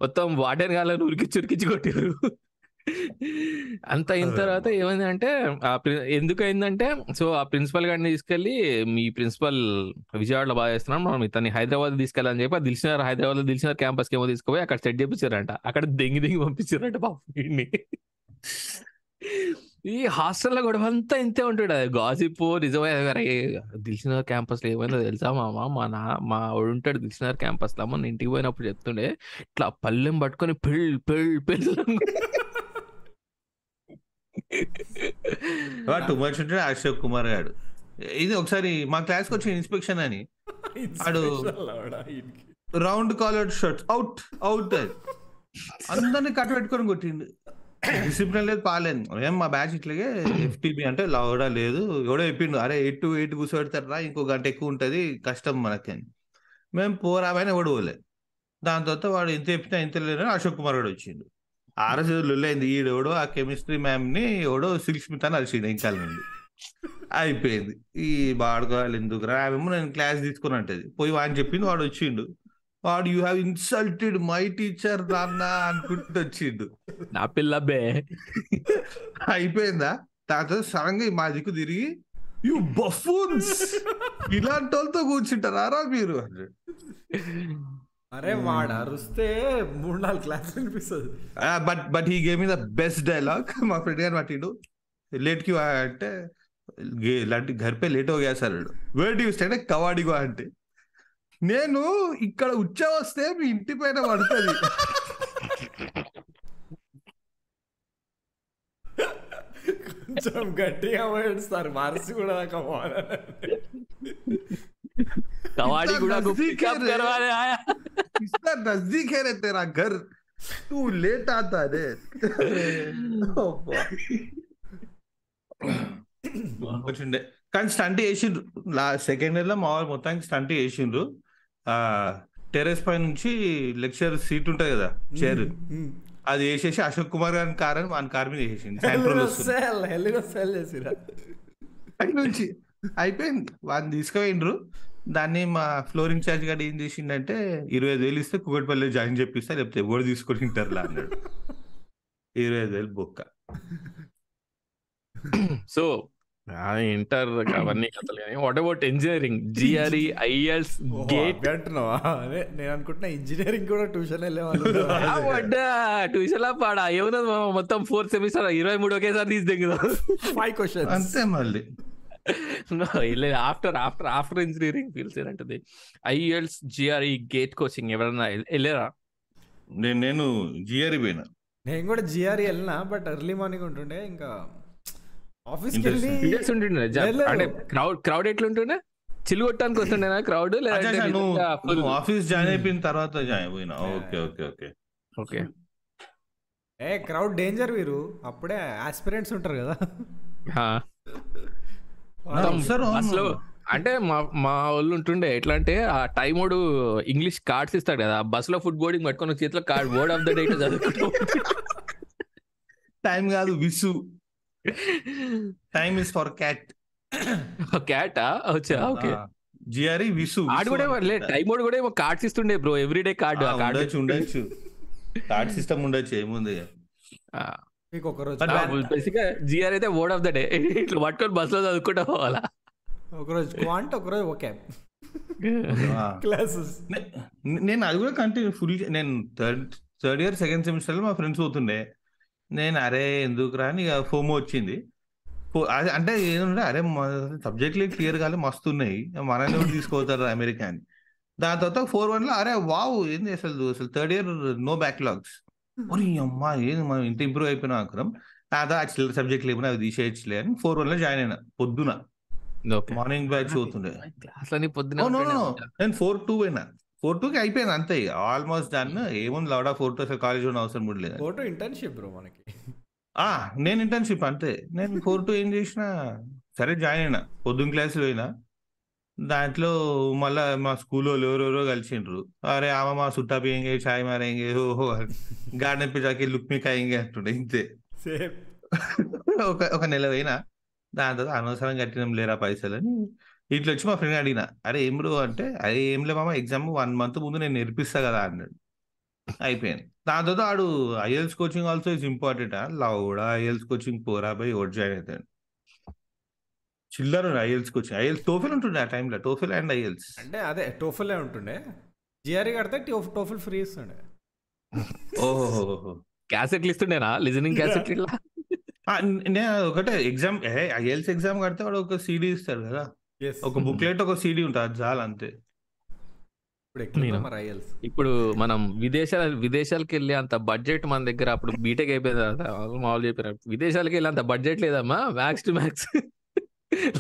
మొత్తం వాటర్ కాలని ఉరికిచ్చి ఉరికిచ్చి కొట్టారు అంత అయిన తర్వాత ఏమైందంటే ఆ ప్రి- ఎందుకు అయిందంటే సో ఆ ప్రిన్సిపల్ గారిని తీసుకెళ్ళి మీ ప్రిన్సిపల్ విజయవాడలో బాగా చేస్తున్నాం మనం ఇతన్ని హైదరాబాద్ తీసుకెళ్ళాలని చెప్పి ఆ దిల్సినార్ హైదరాబాద్లో దిల్సినార్ క్యాంపస్ ఏమో తీసుకుపోయి అక్కడ సెట్ చేపించారంట అక్కడ దెంగి దెంగి పంపించారంట పాపం వీడిని. ఈ హాస్టల్లో గొడవ అంతా ఇంతే ఉంటాడు అది గాసిప్ నిజమే అరే దిల్సినార్ క్యాంపస్లో ఏమైందో తెలుసా మామ? మా నా మా వాడు ఉంటాడు దిల్సినార్ క్యాంపస్లో మొన్న ఇంటికి పోయినప్పుడు చెప్తుండే ఇట్లా పళ్ళెం పట్టుకొని పెళ్ళి పెళ్ళి పెళ్ళి టూ మచ్ ఉంటాడు అశోక్ కుమార్ గారు ఇది ఒకసారి మా క్లాస్కి వచ్చిన ఇన్స్పెక్షన్ అని. ఈయనకి. Round collar shirt out out అందరిని కట్ట పెట్టుకొని కొట్టిండు. డిసిప్లిన్ లేదు పాలేదు ఏం మా బ్యాచ్ ఇట్లాగే ఎఫ్టీబీ అంటే లవడా లేదు. ఎవడో చెప్పిండు అరే ఎయిట్ టు ఎయిట్ కూర్చోబెడతారా? ఇంకో గంట ఎక్కువ ఉంటది కష్టం మనకి మేము పోరామని ఎవడు పోలే. దాని తర్వాత వాడు ఎంత చెప్పినా ఎంత లేదని అశోక్ కుమార్ గారు వచ్చిండు. ఆ రోజు లొల్లైంది. ఈడెవడో ఆ కెమిస్ట్రీ మ్యామ్ని ఎవడో సిల్క్ స్మిత్ అని అరిచిండు ఇంకా నుండి. అయిపోయింది. ఈ బాడుకోవాలి ఎందుకు రా ఆమెమో నేను క్లాస్ తీసుకుని అంటది. పోయి వాడిని చెప్పింది వాడు వచ్చిండు. వాడు you have insulted my teacher నాన్న అనుకుంటూ వచ్చిండు. నా పిల్ల బే. అయిపోయిందా? దాంతో సడన్గా మా దిక్కు తిరిగి యు బఫూన్స్! ఇలాంటి వాళ్ళతో కూర్చుంటారా మీరు. అరే వాడు అరుస్తే మూడు నాలుగు క్లాస్ అనిపిస్తుంది but but he game the best dialogue మా ఫ్రెండ్ గారు పట్టిండు లేట్కి అంటే లాంటి గర్పే లేట్ అవుగా సార్ వేట్ యూస్ అంటే కవాడిగా అంటే. నేను ఇక్కడ ఉచ్చా వస్తే మీ ఇంటి పైన పడుతుంది. కొంచెం గట్టిగా పోయాడు సార్ మార్చి కూడా దాకా కవాడి కూడా ఇట్లా పికప్ నజదీకే రే. కరవాలి ఆయా इतना नजदीक है रे तेरा घर तू लेट आता रे *laughs* వచ్చిండే కానీ స్టంట్ వేసిండ్రు లా సెకండ్ ఇయర్ లో మా వాళ్ళు మొత్తానికి స్టంట్ వేసిండ్రు ఆ టెరెస్ పై నుంచి లెక్చర్ సీట్ ఉంటది కదా చైర్ అది వేసేసి అశోక్ కుమార్ గారి కార్ అని వాని కార్ మీద వేసేసింది సాయంత్రం వస్తుంది. సెల్ హెల్గా సెల్ చేసిరా అటు నుంచి అయిపోయింది. వాడిని తీసుకుపోయిండ్రు. దాన్ని మా ఫ్లోర్ ఇన్ఛార్జ్ గారు ఏం చేసిండంటే ఇరవై ఐదు వేలు ఇస్తే కుకట్పల్లి జాయిన్ చెప్పిస్తా లేకపోతే ఎవరు తీసుకొని ఇంటర్లా అన్నాడు. ఇరవై ఐదు వేలు బొక్క. సో ఇంటర్ అవన్నీ కథలు కానీ what about engineering GRE IELTS GATE అంటున్నావా? అదే నేను అనుకుంటున్నా ఇంజనీరింగ్ కూడా ట్యూషన్ వెళ్ళే వాళ్ళు ట్యూషన్ పాడా? ఏమున్నది మామ, మొత్తం ఫోర్త్ సెమిస్టర్ ఇరవై మూడు ఒకేసారి తీసి దగ్గర ఫైవ్ క్వశ్చన్స్ అంతే మళ్ళీ. After after after engineering feels ఏంటంటది? IELTS GRE GATE coaching ఎవరన్నా వెళ్- వెళ్ళారా నేను నేను జిఆర్ఈ పోయినా. నేను కూడా జిఆర్ఈ వెళ్ళినా బట్ ఎర్లీ మార్నింగ్ ఉంటుండే ఇంకా. Serious ఉంటుండే. అంటే క్రౌడ్ క్రౌడ్ ఎట్లుంటుండే? చిల్లు కొట్టడానికి వస్తుండేనా క్రౌడ్ నువ్వు ఆఫీస్ జాయిన్ అయిపోయిన తర్వాత జాయిన్ పోయినా. ఓకే ఓకే ఓకే ఓకే ఏ క్రౌడ్ డేంజర్ వీరు. అప్పుడే ఆస్పిరెంట్స్ ఉంటారు కదా. బస్సులో అంటే మా మా వాళ్ళు ఉంటుండే ఎట్లా అంటే ఆ టైం ఓడు ఇంగ్లీష్ కార్డ్స్ ఇస్తాడు కదా బస్లో ఫుడ్ బోర్డింగ్ పట్టుకొని చేతిలో card word of the day చదువుకుంటూ టైం కాదు విసు. టైమ్ ఇస్ ఫర్ క్యాట్ క్యాటా వచ్చా ఓకే. జిఆర్ఈ విసు కార్డ్ కూడా లే టైం ఓడు కూడా ఏమో కార్డ్స్ ఇస్తుండే బ్రో ఎవ్రీడే కార్డ్ ఆ, కార్డ్ ఉండొచ్చు కార్డ్ సిస్టమ్ ఉండొచ్చు ఏముంది? మీకు ఒక రోజు బేసిక్ జిఆర్ అయితే వర్డ్ ఆఫ్ ద డే ఇట్లా పట్టుకొని బస్లో చదువుకుంటా పోవాలా? ఒక రోజు క్వాంట్ ఒక రోజు ఓకే. *laughs* క్లాసెస్ నేను అది కూడా కంటిన్యూ ఫుల్ నేను థర్డ్ థర్డ్ ఇయర్ సెకండ్ సెమిస్టర్లో మా ఫ్రెండ్స్ పోతుండే. నేను అరే ఎందుకు రా? అని ఇక ఫోమో వచ్చింది. అంటే ఏంటంటే అరే సబ్జెక్ట్లు క్లియర్ కాలే మస్తు ఉన్నాయి. మనల్ని కూడా తీసుకుపోతారు అమెరికా అని. దాని తర్వాత ఫోర్ వన్లో అరే వావ్ ఏంది అసలు? అసలు థర్డ్ ఇయర్ నో బ్యాక్లాగ్స్ ఒరి అమ్మా! ఏంది మనం ఇంత ఇంప్రూవ్ అయిపోయినా అనుకున్నాం అదా చిల్లర సబ్జెక్ట్లు ఏమైనా అవి తీసేయచ్చులే అని ఫోర్ వన్లో జాయిన్ అయినా పొద్దున. మార్నింగ్ బ్యాచ్ పోతుండే no. నేను ఫోర్ టూ పోయినా ఫోర్ టూ కి అయిపోయింది అంతే ఆల్మోస్ట్ డన్. ఏముంది లౌడా ఫోర్ టూ అసలు కాలేజ్ ఉన్న అవసరం కూడా లేదు? ఫోటో ఇంటర్న్షిప్ బ్రో మనకి. ఆ నేను ఇంటర్న్షిప్ అంతే. నేను ఫోర్ టూ ఏం చేసిన సరే జాయిన్ అయినా. పొద్దున్న క్లాసులు పోయినా దాంట్లో మళ్ళా మా స్కూల్లో ఎవరెవరో కలిసిండ్రు. అరే ఆమె మా సుట్టా పియంగే చాయ్ మారేంగే ఓహో గార్డెన్ పే జాకి లుక్ మీ కాయింగే అంటుండే ఇంతే. ఒక ఒక నెల పోయినా దాని తర్వాత అనవసరం కట్టినాం లేరా పైసలు అని ఇట్లా వచ్చి మా ఫ్రెండ్ అడిగిన. అరే ఏం బ్రో అంటే అరే ఏం లే మామ ఎగ్జామ్ వన్ మంత్ ముందు నేను నేర్పిస్తా కదా అన్నాడు. అయిపోయింది. దాని తర్వాత ఆడు IELTS coaching also is important? Love కూడా ఐఎల్స్ కోచింగ్ పోరా పోయి ఓట్ జాయిన్ అవుతాడు? చిల్లర ఐఎల్స్ కోచింగ్ ఐఎల్స్ టోఫిల్ ఉంటుండే ఆ టైంలో టోఫిల్ అండ్ ఐఎల్స్. అంటే అదే టోఫుల్లే ఉంటుండే. జిఆర్ఈ కడితే టోఫ్ టోఫుల్ ఫ్రీ ఇస్తుండే. ఓహో క్యాసెట్లు ఇస్తుండేనా? లిజనింగ్ క్యాసెట్ ఇట్లా నేను ఒకటే ఎగ్జామ్ ఐఎల్స్ ఎగ్జామ్ కడితే వాడు ఒక సీడీ ఇస్తాడు కదా. Yes. ఒక బుక్లెట్ ఒక సీడీ ఉంటుంది అది చాలు అంతే. ఇప్పుడు మనం విదేశాల విదేశాలకు వెళ్ళి అంత బడ్జెట్ మన దగ్గర అప్పుడు బీటెక్ అయిపోయింది మామూలు చెప్పారు విదేశాలకు వెళ్ళి అంత బడ్జెట్ లేదమ్మా మ్యాక్స్ టు మ్యాక్స్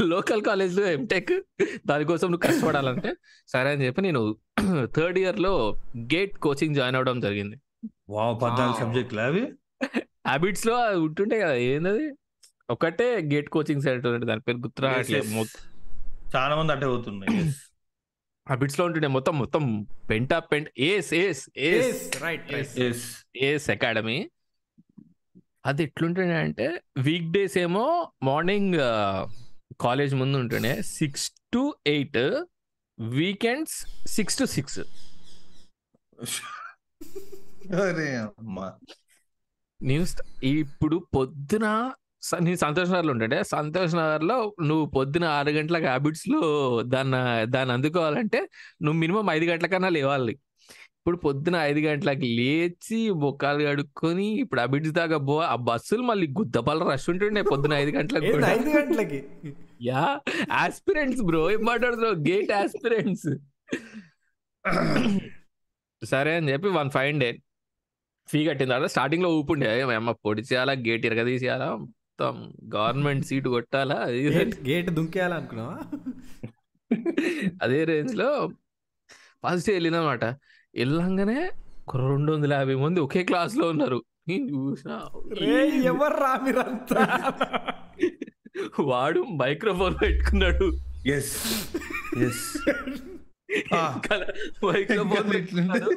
లోకల్ కాలేజ్లో ఎంటెక్ దానికోసం నువ్వు కష్టపడాలంటే సరే అని చెప్పి నేను థర్డ్ ఇయర్లో గేట్ కోచింగ్ జాయిన్ అవడం జరిగింది వావ్ పద్నాలుగు Wow. సబ్జెక్టులు అవి హ్యాబిట్స్లో అది ఉంటుండే కదా ఏందది ఒకటే గేట్ కోచింగ్ సెంటర్ దాని పేరు గుర్తు రావట్లేదు Yes, yes. చాలా మంది అట్టే పోతున్నాయి yes. హ్యాబిట్స్లో ఉంటుండే మొత్తం మొత్తం పెంటా పెంట్ ace ace ace right. Ace academy అది ఎట్లుంటుండే అంటే వీక్ డేస్ ఏమో మార్నింగ్ కాలేజ్ ముందు ఉంటుండే six to eight weekends six to six. అరే అమ్మా. నేను st- ఇప్పుడు పొద్దున నేను సంతోష్ నగర్లో ఉంటుండే సంతోష్ నగర్లో నువ్వు పొద్దున ఆరు గంటలకు హ్యాబిట్స్లో దాన్ని దాన్ని అందుకోవాలంటే నువ్వు మినిమం ఐదు గంటల కన్నా లేవాలి. ఇప్పుడు పొద్దున ఐదు గంటలకు లేచి బొక్కాలు కడుక్కొని ఇప్పుడు హ్యాబిట్స్ దాకా పో ఆ బస్సులు మళ్ళీ గుద్దపల్ల రష్ ఉంటుండే పొద్దున ఐదు గంటలకు. ఐదు గంటలకి? యా ఆస్పిరెంట్స్ బ్రో ఏం మాట్లాడుతున్నావు? GATE aspirants. సరే అని చెప్పి వన్ ఫైవ్ డే ఫీ కట్టిన తర్వాత స్టార్టింగ్లో ఊపుండే. అమ్మ పొడి చేయాలా గేట్ ఇరగదీసేయాలా మొత్తం గవర్నమెంట్ సీట్ కొట్టాలా. గేట్ దుంకేయాలనుకున్నావా? అదే రేంజ్లో ఫస్ట్ వెళ్ళినమాట. వెళ్ళంగానే రెండు వందల యాభై మంది ఒకే క్లాస్లో ఉన్నారు. నేను చూసినా. రే ఎవరు రా మీరంతా? వాడు మైక్రోఫోన్ పెట్టుకున్నాడు. Yes yes. *laughs* మైక్రోఫోన్ పెట్టుకున్నాడు?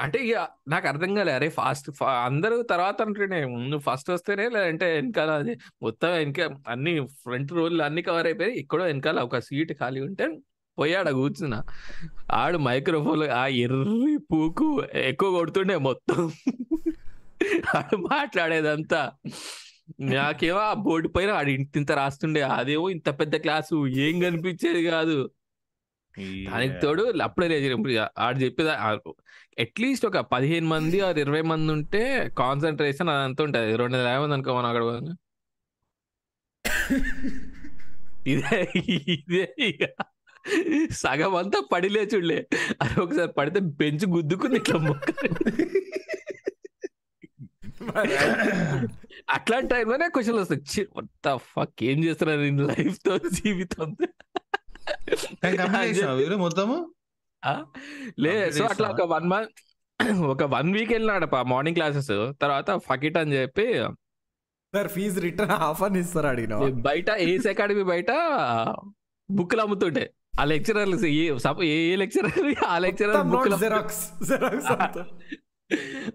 అంటే ఇక నాకు అర్థం కాలే అరే ఫాస్ట్ అందరూ తర్వాత అంటుండే నువ్వు ఫస్ట్ వస్తేనే లేదంటే వెనకాల అది మొత్తం వెనక అన్ని ఫ్రంట్ రోల్ అన్ని కవర్ అయిపోయి ఎక్కడో వెనకాల ఒక సీట్ ఖాళీ ఉంటే పోయాడు కూర్చున్నా. ఆడు మైక్రోఫోన్ ఆ ఎర్రి పూకు ఎక్కువ కొడుతుండే మొత్తం. *laughs* ఆడు మాట్లాడేదంతా. నాకేమో ఆ బోర్డు పైన ఆడు ఇంత ఇంత రాస్తుండే. అదేమో ఇంత పెద్ద క్లాసు. ఏం కనిపించేది కాదు. దానికి తోడు అప్పుడే లేదు ఆడు చెప్పేది అట్లీస్ట్ ఒక పదిహేను మంది ఆరు ఇరవై మంది ఉంటే కాన్సన్ట్రేషన్ అదంతా ఉంటుంది. రెండు వందల యాభై మంది అనుకో మనం అక్కడ. ఇదే ఇదే ఇక సగం అంతా పడి లేచుండే. అది ఒకసారి పడితే బెంచ్ గుద్దుకుని ఇట్లా మొక్క *laughs* అట్లాంటి టైంలోనే క్వశ్చన్ వస్తాయి. ఫక్ ఏం చేస్తున్నారు లైఫ్తో జీవితం మొత్తము? లే సో అట్లా? ఒక వన్ మంత్ *clears throat* ఒక వన్ వీక్ వెళ్ళినాడు మార్నింగ్ క్లాసెస్. తర్వాత ఫకిట్ అని చెప్పి సార్ ఫీజు రిటర్న్ హాఫ్ అని ఇస్తారు అడిగినావా? బయట ఏస్ అకాడమీ బయట బుక్లు అమ్ముతుంటే ఆ లెక్చరర్లు ఏ సప- ఏ లెక్చరర్? ఆ లెక్చరర్ బుక్లు జెరాక్స్ జెరాక్స్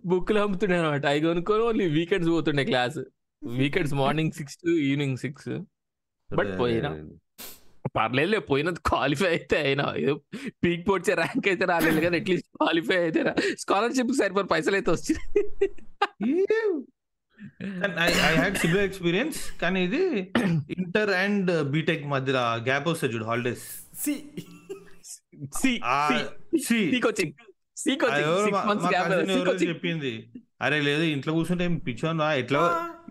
బుక్లు అమ్ముతుండే అనమాట అవి కొనుక్కొని ఓన్లీ వీకెండ్స్ పోతుండే class weekends morning six to evening six but పోయినా. పర్లేదు పోయినది క్వాలిఫై అయితే అయినా. ఏదో పీక్ పొడిచే ర్యాంక్ అయితే రాలేదు కానీ అట్లీస్ట్ క్వాలిఫై అయితే స్కాలర్షిప్ సరిపోయి పైసలు అయితే వచ్చినాయి. ఐ హ్యాడ్ సిమిలర్ ఎక్స్పీరియన్స్ కానీ ఇది ఇంటర్ అండ్ బీటెక్ మధ్యలో గ్యాప్ వస్తుంది చూడు holidays C. C. C. Coaching చెప్పింది. అరే లేదు ఇంట్లో కూర్చుంటే పిచ్చోనా ఎట్లా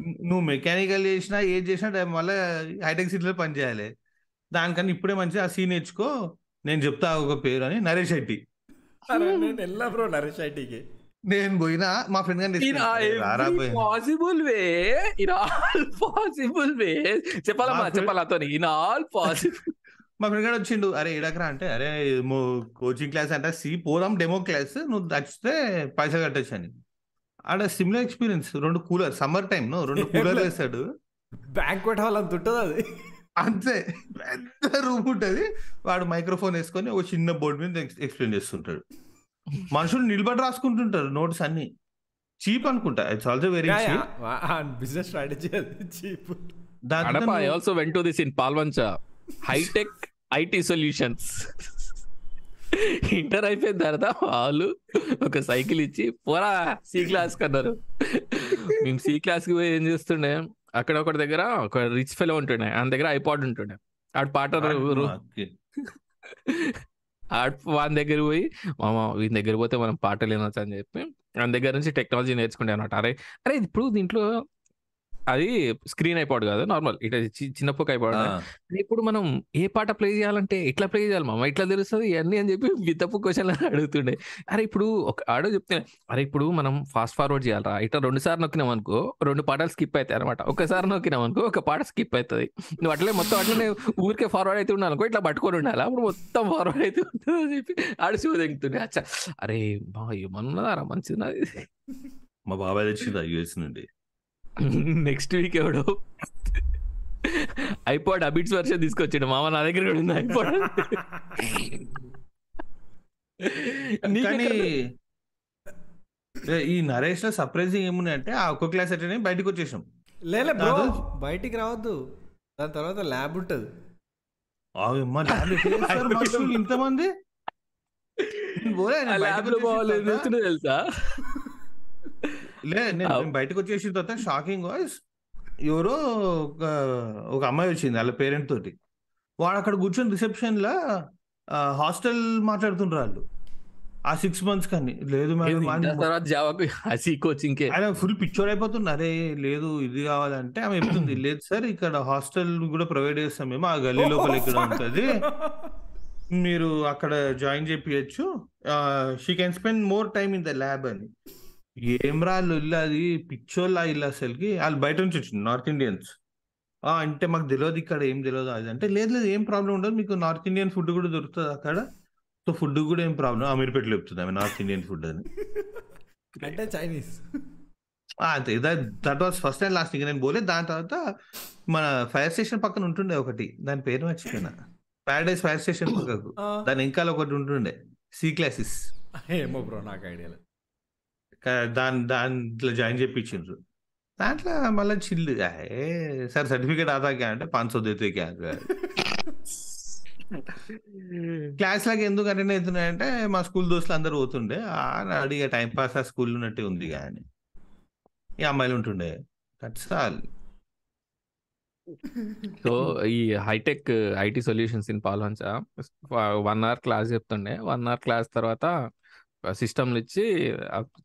నువ్వు మెకానికల్ చేసినా ఏది చేసినా రేపు మళ్ళీ హైటెక్ సిటీలో పని చేయాలి. దానికన్నా ఇప్పుడే మంచిగా ఆ సీ నేర్చుకో నేను చెప్తా ఒక పేరు అని నరేష్ రెడ్డి నేను వెళ్ళా బ్రో నరేష్ ఐటీకి. నేను పోయినా మా ఫ్రెండ్ గారిని. Possible way in all possible way చెప్పాలమ్మా చెప్పాలి ఇన్ ఆల్ పాసిబుల్ మా ఫ్రెండ్ గారు వచ్చిండు. అరే ఏడకరా? అంటే అరే కోచింగ్ క్లాస్ అంటే సి పోదాం డెమో క్లాస్ నువ్వు నచ్చితే పైసలు కట్టొచ్చు అని. ఆడ సిమిలర్ ఎక్స్పీరియన్స్ రెండు కూలర్ సమ్మర్ టైం రెండు *laughs* కూలర్ వేస్తాడు బ్యాంక్వెట్ హాల్ అంత ఉంటుంది అది? అంతే. పెద్ద రూమ్ ఉంటది. వాడు మైక్రోఫోన్ వేసుకొని ఒక చిన్న బోర్డు మీద ఎక్స్ప్లెయిన్ చేస్తుంటాడు. మనుషులు నిలబడి రాసుకుంటుంటారు నోట్స్ అన్ని. చీప్ అనుకుంటా. It's also very cheap business strategy అది cheap. Also went to this in Palvancha hitech IT solutions. Inter అయిపోయిన తర్వాత వాళ్ళు ఒక సైకిల్ ఇచ్చి పోరా సి క్లాస్ కన్నారు మేము సి క్లాస్కి పోయి ఏం చేస్తుండే అక్కడ ఒకటి దగ్గర ఒక రిచ్ ఫెలో ఉంటుండే ఆయన దగ్గర ఐపాడ్ ఉంటుండే. ఆడు పాట ఆడ్ వాని దగ్గర పోయి మామ వీని దగ్గర పోతే మనం పాటలు వినొచ్చు అని చెప్పి ఆయన దగ్గర నుంచి టెక్నాలజీ నేర్చుకుంటే అనమాట అరే అరే ఇప్పుడు దీంట్లో అది స్క్రీన్ అయిపోడు కాదు నార్మల్. ఇట్లా చి- చిన్న పొక్క అయిపోడు ఇప్పుడు మనం ఏ పాట ప్లే చేయాలంటే ఎట్లా ప్లే చేయాలి? మామ ఇట్లా తెలుస్తుంది? ఇవన్నీ అని చెప్పి వితప్పు క్వశ్చన్ *laughs* అడుగుతుండే. అరే ఇప్పుడు ఒక ఆడో చెప్తే అరే ఇప్పుడు మనం ఫాస్ట్ ఫార్వర్డ్ చేయాలరా. ఇట్లా రెండు సార్లు నొక్కినాం అనుకో రెండు పాటలు స్కిప్ అవుతాయి అనమాట ఒకసారి నొక్కినాం అనుకో ఒక పాట స్కిప్ అవుతుంది నువ్వు అట్లే మొత్తం అట్లనే ఊరికే ఫార్వర్డ్ అయితే ఉండాలి అనుకో ఇట్లా పట్టుకొని ఉండాలి. అప్పుడు మొత్తం ఫార్వర్డ్ అయితే ఉంటుంది అని చెప్పి ఆడు షూ తెగుతుండే అచ్చా. అరే బా ఏమన్నారా మంచిది మా బాబాయ్ తెచ్చింది యూఎస్ నుండి. నెక్స్ట్ వీక్ ఎవడో ఐపాడ్ అబిట్స్ వర్షన్ తీసుకొచ్చాడు. మామ నా దగ్గర కూడా ఉంది ఐపాడ్ కానీ ఈ నరేష్లో సర్ప్రైజింగ్ ఏమున్నాయంటే ఆ ఒక్క క్లాస్ అటెండ్ బయటకు వచ్చేసాం. లేలే బ్రో. బయటికి రావద్దు. దాని తర్వాత ల్యాబ్ ఉంటుంది. ఇంతమంది? పోలే, ల్యాబ్లో బాగాలేదు తెలుసా లే నేను బయటకు వచ్చేసిన తర్వాత షాకింగ్ వాయిస్ ఎవరో ఒక ఒక అమ్మాయి వచ్చింది వాళ్ళ పేరెంట్ తోటి. వాడు అక్కడ కూర్చొని రిసెప్షన్ లా హాస్టల్ మాట్లాడుతుండ్రు వాళ్ళు. ఆ సిక్స్ మంత్స్ కానీ. లేదు కోచింగ్ ఆయన ఫుల్ పిక్చర్ అయిపోతుంది అరే లేదు ఇది కావాలంటే ఆమె చెప్తుంది. *clears throat* లేదు సార్ ఇక్కడ హాస్టల్ కూడా ప్రొవైడ్ చేస్తాం మేము ఆ గల్లీ లోపల ఇక్కడ ఉంటది. మీరు అక్కడ join చేపియచ్చు. She can spend more time in the lab అని. ఏం రాళ్ళు ఇల్లు అది? పిచ్చోళ్ళ ఇల్లు అసలుకి. వాళ్ళు బయట నుంచి వచ్చింది నార్త్ ఇండియన్స్ ఆ అంటే మాకు తెలియదు ఇక్కడ ఏం తెలియదు అది. అంటే లేదు లేదు ఏం ప్రాబ్లం ఉండదు. మీకు నార్త్ ఇండియన్ ఫుడ్ కూడా దొరుకుతుంది అక్కడ. సో ఫుడ్ కూడా ఏం ప్రాబ్లం అమీర్పేటలో చెప్తుంది ఆమె నార్త్ ఇండియన్ ఫుడ్ అని. అంటే చైనీస్ ఆ, అంతే. That was first and last ఇంకా నేను పోలే. దాని తర్వాత మన ఫైర్ స్టేషన్ పక్కన ఉంటుండే ఒకటి. దాని పేరు మర్చిపోయినా. ప్యారడైస్ ఫైర్ స్టేషన్ పక్కకు. దాని ఇంకా ఒకటి ఉంటుండే. సి క్లాసెస్ ఏమో బ్రో నాకు ఐడియా దాని దాంట్లో జాయిన్ చేయించిండ్రు దాంట్లో మళ్ళీ చిల్లు ఏ సార్ సర్టిఫికేట్ ఆదాకే అంటే పాన్ సో దేతే క్లాస్ లాగా ఎందుకు అటెండ్ అవుతున్నాయంటే మా స్కూల్ దోస్తులు అందరు పోతుండే అడిగే టైం పాస్ ఆ స్కూల్ ఉన్నట్టే ఉంది కానీ ఈ అమ్మాయిలు ఉంటుండే సో ఈ hitech IT solutions in Palvancha one hour class చెప్తుండే వన్ అవర్ క్లాస్ తర్వాత సిస్టమ్లు ఇచ్చి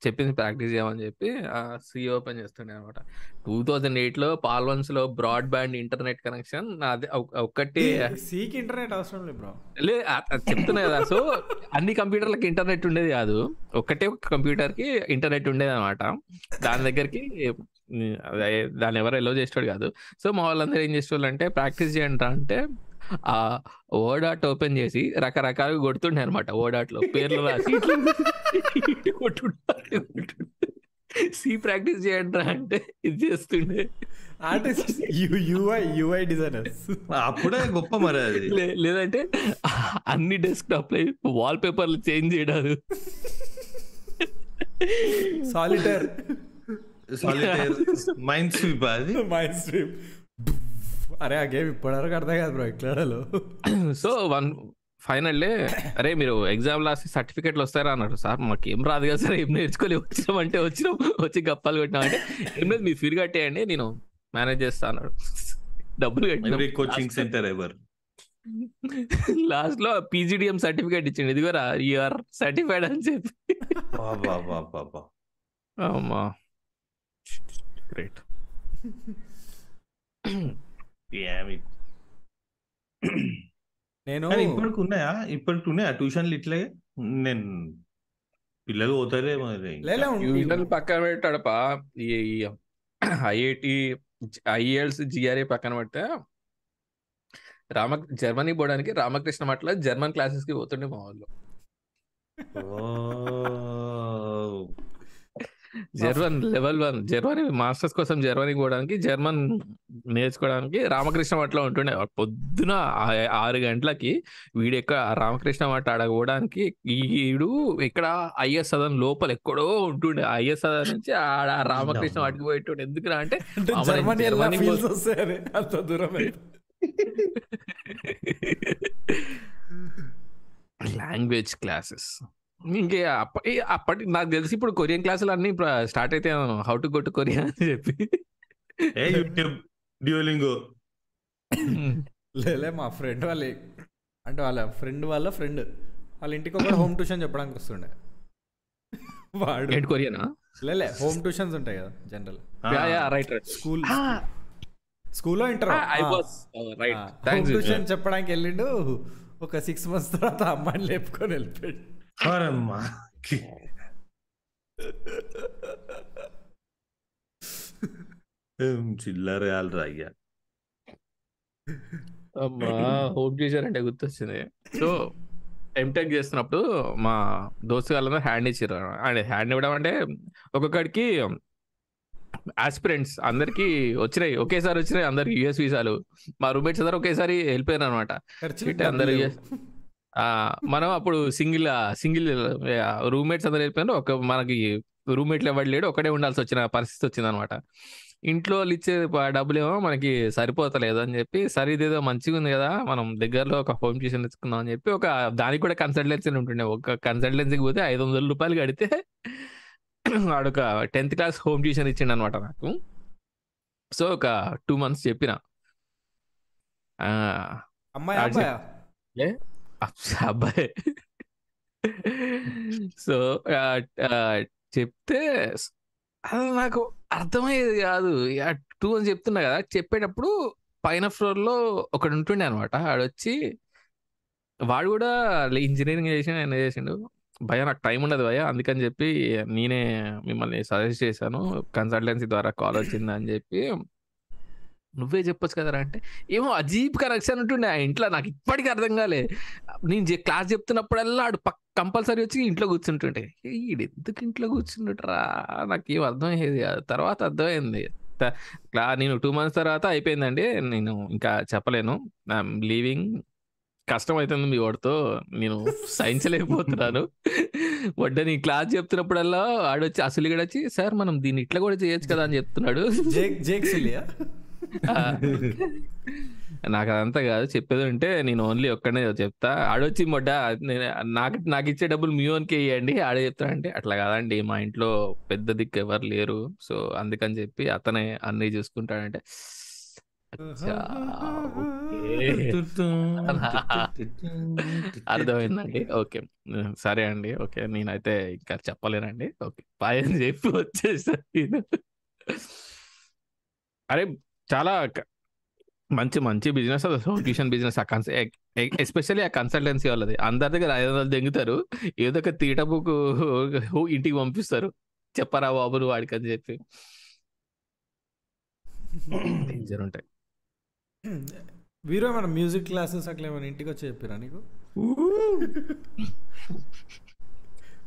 చెప్పింది ప్రాక్టీస్ చేయమని చెప్పి సి ఓపెన్ చేస్తుండే అనమాట. టూ థౌజండ్ ఎయిట్లో పాల్వన్స్లో బ్రాడ్ బ్యాండ్ ఇంటర్నెట్ కనెక్షన్ అది ఒక్- ఒక్కటి సీకి ఇంటర్నెట్ అవసరం లేదు బ్రో. లే అ- అది చెప్తున్నా కదా సో అన్ని కంప్యూటర్లకి ఇంటర్నెట్ ఉండేది కాదు. ఒక్కటే ఒక కంప్యూటర్కి ఇంటర్నెట్ ఉండేది అనమాట. దాని దగ్గరికి దాన్ని ఎవరు ఎలో చేసేవాడు కాదు. సో మా వాళ్ళందరూ ఏం చేసేవాళ్ళు అంటే ప్రాక్టీస్ చేయండి అంటే ఆ వర్డ్ ఆర్ట్ ఓపెన్ చేసి రకరకాలుగా కొడుతుండే అనమాట వర్డ్ ఆర్ట్లో పేర్లు రాసి సి ప్రాక్టీస్ చేయండి రా అంటే ఇది చేస్తుండే. ఆర్టిస్ట్ యూఐ యూఐ డిజైనర్స్ అప్పుడే గొప్ప మరి అది. లే- లేదంటే అన్ని డెస్క్టాప్ వాల్ పేపర్లు చేంజ్ చేయడాలు. సాలిటర్ సాలిటైర్ మైండ్ స్వీప్ అది? మైండ్ స్ట్రీమ్ అరే ఆ గేమ్ ఇప్పటివరకు అర్థం కాదు బ్రో ఎట్లాడాలో సో వన్ ఫైనల్లీ అరే మీరు ఎగ్జామ్ రాసి సర్టిఫికెట్లు వస్తారా అన్నారు సార్ మాకు ఏం రాదు కదా సార్ ఏం నేర్చుకోలే వచ్చినాం అంటే వచ్చినాం వచ్చి గప్పాలు కొట్టినాం అంటే ఏం లేదు మీరు ఫీర్ కట్టేయండి నేను మేనేజ్ చేస్తా అన్నాడు. డబ్బులు కట్టిన. కోచింగ్ సెంటర్ ఎవర్ లాస్ట్లో పీజీడిఎం సర్టిఫికేట్ ఇచ్చిండు. ఇదిగోరా యూఆర్ సర్టిఫైడ్ అని చెప్పి. అమ్మా. గ్రేట్ *clears throat* *clears throat* నేను ఇప్పటికి ఉన్నాయా? ఇప్పటికి ఉన్నాయా? ట్యూషన్లు ఇట్లే నేను పిల్లలు పోతారే ట్యూషన్ పక్కన పెట్టాడపా ఐఐటి ఐఎల్స్ జిఆర్ఏ పక్కన పెడితే రామ జర్మనీ పోవడానికి రామకృష్ణ మట్ల జర్మన్ క్లాసెస్కి పోతుండే మా వాళ్ళు. ఓ. German level one Germany masters కోసం జర్మనీ పోవడానికి జర్మన్ నేర్చుకోవడానికి రామకృష్ణ మఠలో ఉంటుండే. పొద్దున ఆరు గంటలకి వీడు ఎక్కడ రామకృష్ణ మఠ ఆడ పోవడానికి వీడు ఇక్కడ ఐఎస్ సదన్ లోపల ఎక్కడో ఉంటుండే. ఐఎస్ సదన్ నుంచి ఆడ రామకృష్ణ మఠకి పోయేటోడు. ఎందుకురా అంటే అంత దూరం. లాంగ్వేజ్ క్లాసెస్ *laughs* ఇంకే అప్పటి నాకు తెలిసి ఇప్పుడు కొరియన్ క్లాసులు అన్ని స్టార్ట్ అయితే how to go to Korea అని చెప్పి. ఏ యూట్యూబ్ డ్యూలింగో. లేలే మా ఫ్రెండ్ వాళ్ళ. అంటే వాళ్ళ ఫ్రెండ్ వాళ్ళ ఫ్రెండ్. వాళ్ళ ఇంటికి ఒక హోమ్ ట్యూషన్ చెప్పడానికి వస్తుండే. వాడు. కొరియానా? లేలే హోమ్ ట్యూషన్స్ ఉంటాయి కదా general. Yeah yeah right right. School. స్కూల్లో inter. I was right. Home thanks tuition చెప్పడానికి వెళ్ళిండు. ఒక సిక్స్ మంత్స్ తర్వాత అమ్మాయిని లేపుకొని వెళ్ళిపోయాడు. అమ్మా చిల్లర కాలరా అయ్యా. అమ్మా ట్యూషన్ అంటే గుర్తొచ్చింది. సో ఎంటెక్ చేస్తున్నప్పుడు మా దోస్తు వాళ్ళందరూ హ్యాండ్ ఇచ్చారు అంటే హ్యాండ్ ఇవ్వడం అంటే ఒక్కొక్కడికి ఆస్పిరెంట్స్ అందరికి వచ్చినాయి. ఒకేసారి వచ్చినాయి అందరికి. యుఎస్ వీసాలు మా రూమ్మేట్స్ అందరూ ఒకేసారి వెళ్ళిపోయారు అనమాట అందరూ మనం అప్పుడు సింగిల్ సింగిల్ రూమ్మేట్స్ అందరూ వెళ్ళిపోయారు ఒక మనకి రూమ్మేట్లు ఎవరు లేడు ఒకడే ఉండాల్సి వచ్చిన పరిస్థితి వచ్చింది అనమాట ఇంట్లో వాళ్ళు ఇచ్చే డబ్బులేమో మనకి సరిపోతలేదు అని చెప్పి సరే ఇదేదో మంచిగా ఉంది కదా మనం దగ్గరలో ఒక హోమ్ ట్యూషన్ తెచ్చుకుందాం అని చెప్పి ఒక దానికి కూడా కన్సల్టెన్సీ ఉంటుండే. ఒక కన్సల్టెన్సీకి పోతే ఐదు వందల రూపాయలు కడితే వాడొక టెన్త్ క్లాస్ హోమ్ ట్యూషన్ ఇచ్చిండు అనమాట నాకు. సో ఒక టూ మంత్స్ చెప్పిన. అమ్మాయి అబ్బాయి సో చెప్తే అది నాకు అర్థమయ్యేది కాదు. టూ అని చెప్తున్నా కదా చెప్పేటప్పుడు పైన ఫ్లోర్లో ఒకడు ఉంటుండే అనమాట ఆడొచ్చి వాడు కూడా ఇంజనీరింగ్ చేసిన ఆయన చేసిండు. భయ నాకు టైం ఉండదు భయ అందుకని చెప్పి నేనే మిమ్మల్ని సజెస్ట్ చేశాను. కన్సల్టెన్సీ ద్వారా కాల్ వచ్చిందని చెప్పి నువ్వే చెప్పొచ్చు కదరా అంటే ఏమో అజీబ్ కనెక్షన్ ఉంటుండే ఆ ఇంట్లో నాకు ఇప్పటికీ అర్థం కాలే. నేను క్లాస్ చెప్తున్నప్పుడల్లా ఆడు పక్ కంపల్సరీ వచ్చి ఇంట్లో కూర్చుంటుండే. ఈడు ఎందుకు ఇంట్లో కూర్చుంటురా నాకు ఏం అర్థమయ్యేది తర్వాత అర్థమైంది. నేను టూ మంత్స్ తర్వాత అయిపోయిందండి. నేను ఇంకా చెప్పలేను. లీవింగ్. కష్టం అవుతుంది మీ వాడితో. నేను సహించలేకపోతున్నాను. *laughs* వడ్డని క్లాస్ చెప్తున్నప్పుడల్లా ఆడొచ్చి అసలు ఇక్కడ వచ్చి సార్ మనం దీన్ని ఇట్లా కూడా చేయొచ్చు కదా అని చెప్తున్నాడు. జేక్ జేక్ *laughs* నాకు అదంతా కాదు. చెప్పేది ఉంటే నేను ఓన్లీ ఒక్కనే చెప్తా. ఆడొచ్చి మొడ్డ నాకు నాకు ఇచ్చే డబ్బులు మీ ఓన్కి ఇవ్వండి ఆడే చెప్తా అంటే అట్లా కాదండి. మా ఇంట్లో పెద్ద దిక్కు ఎవరు లేరు. సో అందుకని చెప్పి అతనే అన్ని చూసుకుంటాడంటే. *laughs* అర్థమైందండి. ఓకే. సరే అండి. ఓకే. నేనైతే ఇంకా చెప్పలేనండి. ఓకే. బాయ్ అని చెప్పి వచ్చేసా అరే చాలా మంచి మంచి బిజినెస్ అది ట్యూషన్ బిజినెస్ ఆ కన్స ఎస్పెషల్లీ ఆ కన్సల్టెన్సీ వాళ్ళది. అందరి దగ్గర ఐదు వందలు దెంగుతారు. ఏదో ఒక తీట బుక్ ఇంటికి పంపిస్తారు. చెప్పరా బాబు వాడికి అని చెప్పి. డేంజర్ ఉంటాయి. వీరు ఏమైనా మ్యూజిక్ క్లాసెస్ అట్లా ఏమైనా ఇంటికి వచ్చి చెప్పిరా నీకు?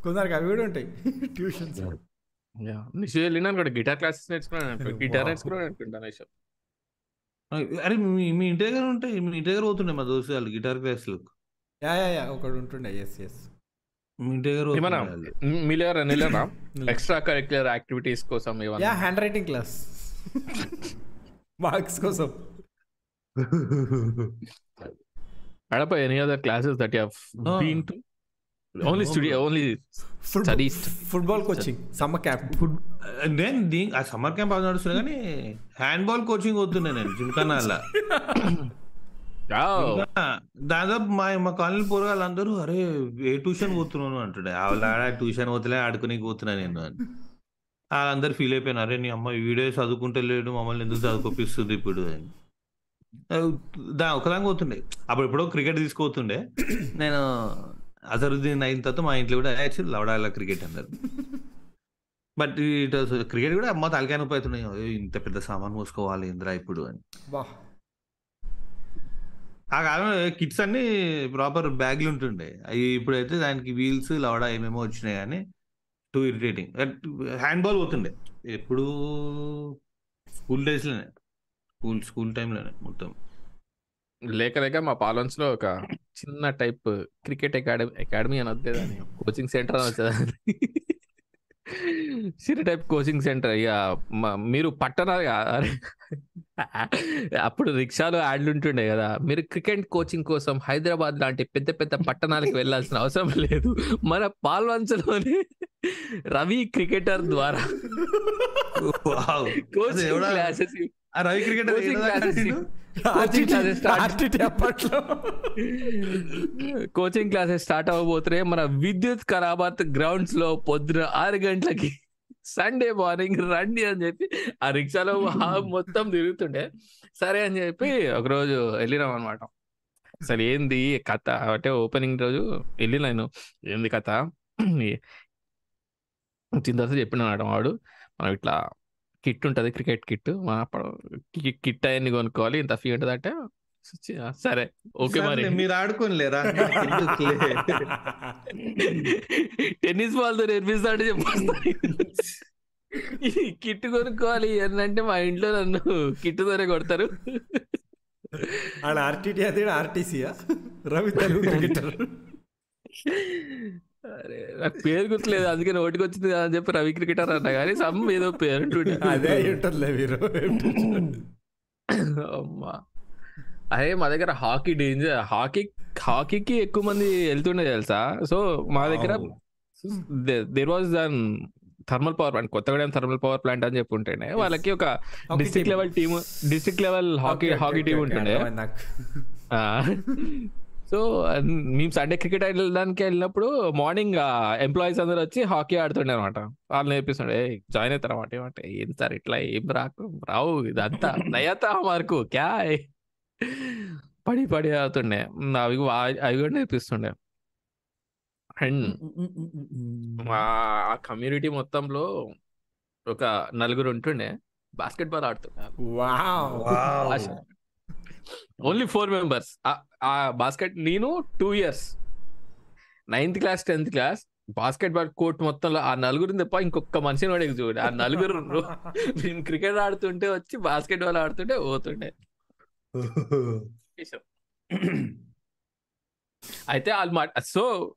కొందరికి అవి కూడా ఉంటాయి. ట్యూషన్స్ నిషు వెళ్ళినాను కూడా. గిటార్ క్లాసెస్ నేర్చుకున్నాను. గిటార్. నేర్చుకున్నాను అనుకుంటా నిషు అరే మీ మీ ఇంటి దగ్గర ఉంటాయి మీ ఇంటి దగ్గర పోతుండే మా దోస్తు వాళ్ళు గిటార్ క్లాసులు. యా యా యా ఒకడు ఉంటుండే. ఎస్ ఎస్ మీ ఇంటి దగ్గర. మిలియర్ నిలనా ఎక్స్ట్రా కరిక్యులర్ యాక్టివిటీస్ కోసం yeah handwriting class marks కోసం. అడప any other classes that you have. Been to only studio only Studies. Football coaching summer camp నేను దీని ఆ సమ్మర్ క్యాంప్ బాగా నడుస్తుంది కానీ హ్యాండ్ బాల్ కోచింగ్ పోతుండే నేను జిమ్ఖానాల దాదాపు మా మా కాలనీ పోరగాళ్ళు అందరూ అరే ఏ ట్యూషన్ పోతున్నాను అంటుండే వాళ్ళ ఆడ ట్యూషన్ పోతలే ఆడుకునే పోతున్నా నేను. అని. వాళ్ళందరూ ఫీల్ అయిపోయిన అరే నీ అమ్మ వీడియో చదువుకుంటే లేడు మమ్మల్ని ఎందుకు చదువుకోపిస్తుంది ఇప్పుడు? అని. దా ఒకదాని పోతుండే. అప్పుడు ఎప్పుడో క్రికెట్ తీసుకుపోతుండే. నేను అజరుద్దీన్ అయిన తర్వాత మా ఇంట్లో కూడా యాక్చువల్ లవడాల క్రికెట్ అన్నారు. బట్ ఇట్ క్రికెట్ కూడా అమ్మ తలకాయ నొప్పి అవుతున్నాయి "అయ్యో, ఇంత పెద్ద సామాన్ మోసుకోవాలి ఇంద్రా ఇప్పుడు అని. ఆ కాలంలో కిట్స్ అన్ని ప్రాపర్ బ్యాగ్లు ఉంటుండే. అవి ఇప్పుడైతే దానికి వీల్స్ లవడా ఏమేమో వచ్చినాయి కానీ టూ ఇరిటేటింగ్ హ్యాండ్ బాల్ పోతుండే. ఎప్పుడు స్కూల్ డేస్లోనే. స్కూల్ స్కూల్ టైంలోనే మొత్తం. లేక లేక మా పాలన్స్లో ఒక చిన్న టైప్ క్రికెట్ అకాడమీ అకాడమీ అని వద్దే దాన్ని కోచింగ్ సెంటర్ అని వచ్చేదాన్ని చిన్న టైప్ కోచింగ్ సెంటర్. ఇక మీరు పట్టణాలు అప్పుడు రిక్షాలో యాడ్లు ఉంటుండే కదా. మీరు క్రికెట్ కోచింగ్ కోసం హైదరాబాద్ లాంటి పెద్ద పెద్ద పట్టణాలకు వెళ్ళాల్సిన అవసరం లేదు. మన పాల్వంచలోనే రవి క్రికెటర్ ద్వారా కోచింగ్? క్లాసెస్ ఆ రవి క్రికెట్ *laughs* అప్పట్లో. కోచింగ్ క్లాసెస్ స్టార్ట్ అవ్వబోతున్నాయి మన విద్యుత్ ఖరాబాత్ గ్రౌండ్స్లో పొద్దున ఆరు గంటలకి సండే మార్నింగ్ రండి అని చెప్పి ఆ రిక్షాలో *laughs* మొత్తం తిరుగుతుండే. సరే అని చెప్పి ఒకరోజు వెళ్ళినాం అనమాట అసలు ఏంది కథ? అంటే ఓపెనింగ్ రోజు వెళ్ళిన నేను. ఏంది కథ? వచ్చిన తర్వాత చెప్పినాడు వాడు. మనం ఇట్లా కిట్ ఉంటుంది క్రికెట్ కిట్. కిట్ అయ్యని కొనుక్కోవాలి ఇంత ఫీ ఉంటుంది అంటే సరే ఓకే మరి. మీరు ఆడుకోని లేరా టెన్నిస్ బాల్తో నేర్పిస్తాడు చెప్పాలి కిట్ కొనుక్కోవాలి ఏంటంటే మా ఇంట్లో నన్ను కిట్ తోనే కొడతారు. ఆడ ఆర్టీటీ అది ఆర్టీసీయా? రవి తెలుగు క్రికెటర్. నాకు పేరు గుర్తులేదు అందుకే నోటికి వచ్చింది అని చెప్పి రవి క్రికెటర్ అన్న కానీ సమ్ ఏదో పేరు. అదే ఉంటుందిలే మీరు. అమ్మా. అదే మా దగ్గర హాకీ డేంజర్ హాకీ హాకీకి ఎక్కువ మంది వెళ్తుండే తెలుసా? సో మా దగ్గర there was then thermal power plant Kothagudem thermal power plant అని చెప్పి ఉంటుండే. వాళ్ళకి ఒక district team. Level team district level hockey hockey team ఉంటుండే. సో మేము సండే క్రికెట్ వెళ్ళడానికి వెళ్ళినప్పుడు మార్నింగ్ ఎంప్లాయీస్ అందరూ వచ్చి హాకీ ఆడుతుండే అనమాట వాళ్ళు నేర్పిస్తుండే జాయిన్ అవుతారు అన్నమాట ఏమంటే ఏం సార్ ఇట్లా ఏం రాకు? రావు ఇదంతా నయతా మార్కు క్యా హై?" పడి పడి ఆడుతుండే. అవి అవి కూడా నేర్పిస్తుండే. అండ్ మా ఆ కమ్యూనిటీ మొత్తంలో ఒక నలుగురు ఉంటుండే. బాస్కెట్ బాల్ ఆడుతుండే ఓన్లీ ఫోర్ మెంబర్స్ ఆ బాస్కెట్ నేను two years ninth class tenth class basketball court మొత్తంలో ఆ నలుగురిని తప్ప ఇంకొక మనిషిని కూడా చూడు ఆ నలుగురు మేము క్రికెట్ ఆడుతుంటే వచ్చి బాస్కెట్ బాల్ ఆడుతుంటే పోతుండే. *laughs* అయితే వాళ్ళు సో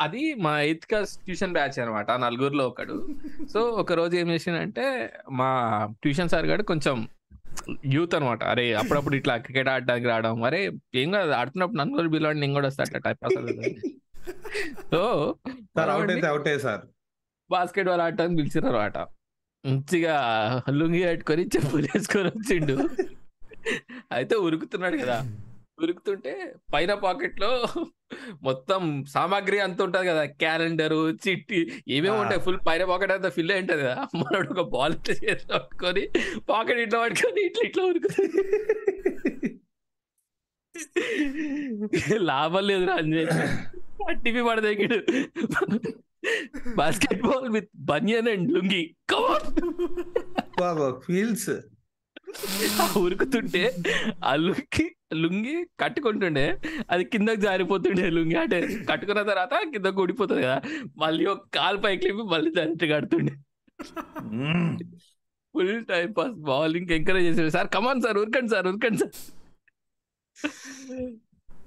అది మా ఎయిత్ క్లాస్ ట్యూషన్ బ్యాచ్ అనమాట. నలుగురిలో ఒకడు. సో ఒక రోజు ఏం చేసిండంటే మా ట్యూషన్ సార్ గారు కొంచెం యూత్ అనమాట అరే అప్పుడప్పుడు ఇట్లా క్రికెట్ ఆడడానికి రావడం. అరే ఏం కాదు ఆడుతున్నప్పుడు నన్ను కూడా పిలవండి నేను కూడా వస్తా అట్లా type so sir basketball ఆడటానికి పిలిచినారు అనమాట మంచిగా లుంగి కట్టుకొని చెప్పులు వేసుకొని వచ్చిండు. అయితే ఉరుకుతున్నాడు కదా. ఉరుకుతుంటే పైన పాకెట్లో మొత్తం సామాగ్రి అంత ఉంటది కదా. క్యాలెండర్ చిట్టి ఏమేమి. ఉంటాయి. ఫుల్ పైన పాకెట్ అంతా ఫిల్ అయి ఉంటది కదా. మనోడు ఒక బాల్ *laughs* చేసి పట్టుకొని పాకెట్ ఇట్లా పట్టుకొని ఇట్లా ఇట్లా ఉరుకుతుంది *laughs* లాభం లేదు Ranjay TV పడదగిడు basketball with banian and lungi. Come on బాబా ఫీల్స్ ఉరుకుతుంటే ఆ లుంగి కట్టుకుంటుండే. అది కిందకి జారిపోతుండే లుంగి. అంటే కట్టుకున్న తర్వాత కిందకి ఊడిపోతుంది కదా. మళ్ళీ ఒక కాలు పైకి లేపి మళ్ళీ దాన్ని కడుతుండే. Full time pass bowling encourage చేసాడు సార్ కమాన్ సార్ ఉరకండి సార్ ఉరకండి సార్.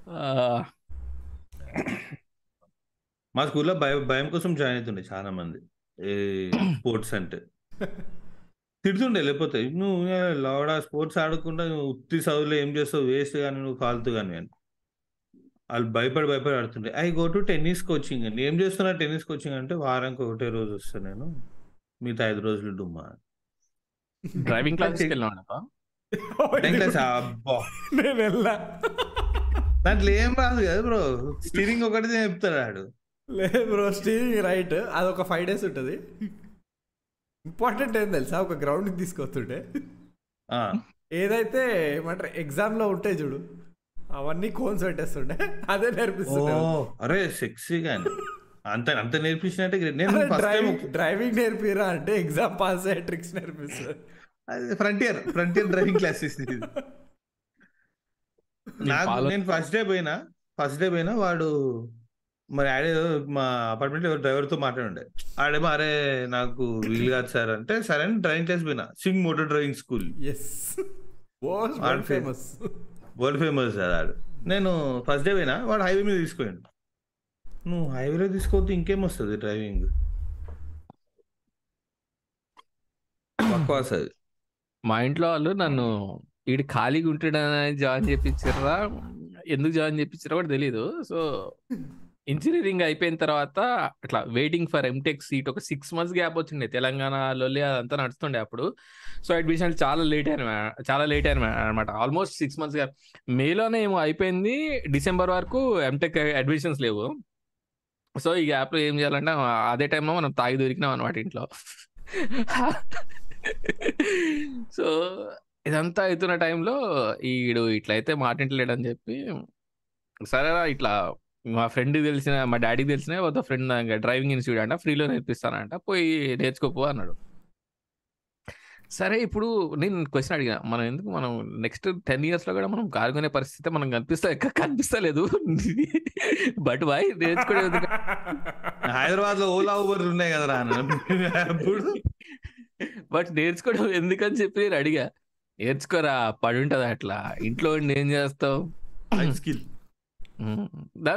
ఆ, మా స్కూల్లో భయం భయం కోసం జాయిన్ అవుతుండే చాలా మంది స్పోర్ట్స్ అంటే. *laughs* తిడుతుండే లేకపోతే నువ్వు లవడా స్పోర్ట్స్ ఆడకుండా నువ్వు ఉత్తి చదువులో ఏం చేస్తావు? వేస్ట్ కానీ నువ్వు కాలుతూ కానీ అని. వాళ్ళు భయపడి భయపడి ఆడుతుండే I go to tennis coaching అండి. ఏం చేస్తున్నా టెన్నిస్ కోచింగ్ అంటే? వారానికి ఒకటే రోజు వస్తాను నేను. మిగతా ఐదు రోజులు డుమ్మా. డ్రైవింగ్ క్లాస్ దాంట్లో ఏం రాదు కదా బ్రో. స్టీరింగ్ ఒకటి చెప్తాడు ఆడు. లేదు బ్రో స్టీరింగ్ రైట్. అది ఒక ఫైవ్ డేస్ ఉంటుంది. ఇంపార్టెంట్ ఏం తెలుసా? ఒక గ్రౌండ్కి తీసుకొస్తుంటే. ఆ, ఏదైతే ఏమంటారు ఎగ్జామ్లో ఉంటాయి చూడు అవన్నీ కోన్స్ పెట్టేస్తుండే అదే ఓ నేర్పిస్తుండే అరే అంత అంత నేర్పించినట్టే great. నేను ఫస్ట్ టైం డ్రైవింగ్ డ్రైవింగ్ నేర్పిరా అంటే ఎగ్జామ్ పాస్ అయ్యే ట్రిక్స్ నేర్పిస్తారు ఫ్రంటియర్ ఫ్రంటియర్ డ్రైవింగ్ క్లాసెస్ నాకు నేను ఫస్ట్ డే పోయినా ఫస్ట్ డే పోయినా వాడు మరి ఆడే మా అపార్ట్మెంట్ ఎవరు డ్రైవర్తో మాట్లాడుండే. ఆడేమో అరే నాకు వీలు కాదు సార్ అంటే సరే అని డ్రైవింగ్ క్లాస్ పోయినా. Singh motor driving school. Famous world famous sir ఆడు. నేను ఫస్ట్ డే పోయినా వాడు హైవే మీద తీసుకోండి నువ్వు హైవేలో తీసుకోవద్దు ఇంకేం వస్తుంది డ్రైవింగ్? బక్వాస్ అది మా ఇంట్లో వాళ్ళు నన్ను వీడు ఖాళీగా ఉంటాడని జాయిన్ చేపించారా ఎందుకు జాయిన్ చేపించారో కూడా తెలియదు సో ఇంజనీరింగ్ అయిపోయిన తర్వాత అట్లా వెయిటింగ్ ఫర్ ఎంటెక్ సీట్ ఒక సిక్స్ మంత్స్ గ్యాప్ వచ్చిండే తెలంగాణలో అదంతా నడుస్తుండే అప్పుడు. సో అడ్మిషన్ చాలా లేట్ అయిన చాలా లేట్ అయిన అనమాట ఆల్మోస్ట్ సిక్స్ మంత్స్ గ్యాప్. మేలోనే ఏమో అయిపోయింది. డిసెంబర్ వరకు ఎంటెక్ అడ్మిషన్స్ లేవు. సో ఈ గ్యాప్లో ఏం చేయాలంటే అదే టైంలో మనం తాగి దొరికినాం అనమాట ఇంట్లో. సో ఇదంతా అవుతున్న టైంలో ఈడు ఇట్లయితే మాటింటలేడని చెప్పి సరేరా ఇట్లా మా ఫ్రెండ్కి తెలిసిన మా డాడీకి తెలిసిన ఒక ఫ్రెండ్ డ్రైవింగ్ ఇన్స్టిట్యూట్ అంట ఫ్రీలో నేర్పిస్తానంట పోయి నేర్చుకోపో అన్నాడు. సరే ఇప్పుడు నేను క్వశ్చన్ అడిగిన మనం ఎందుకు మనం నెక్స్ట్ టెన్ ఇయర్స్లో కూడా మనం కారు కొనే పరిస్థితి మనం కనిపిస్తా కనిపిస్తలేదు. బట్ బాయ్ నేర్చుకునే హైదరాబాద్లో ఓలా ఊబర్ ఉన్నాయి కదా బట్ నేర్చుకోవడం ఎందుకని చెప్పి నేను అడిగా నేర్చుకోరా పడి ఉంటది అట్లా? ఇంట్లో ఉండి ఏం చేస్తావు? స్కిల్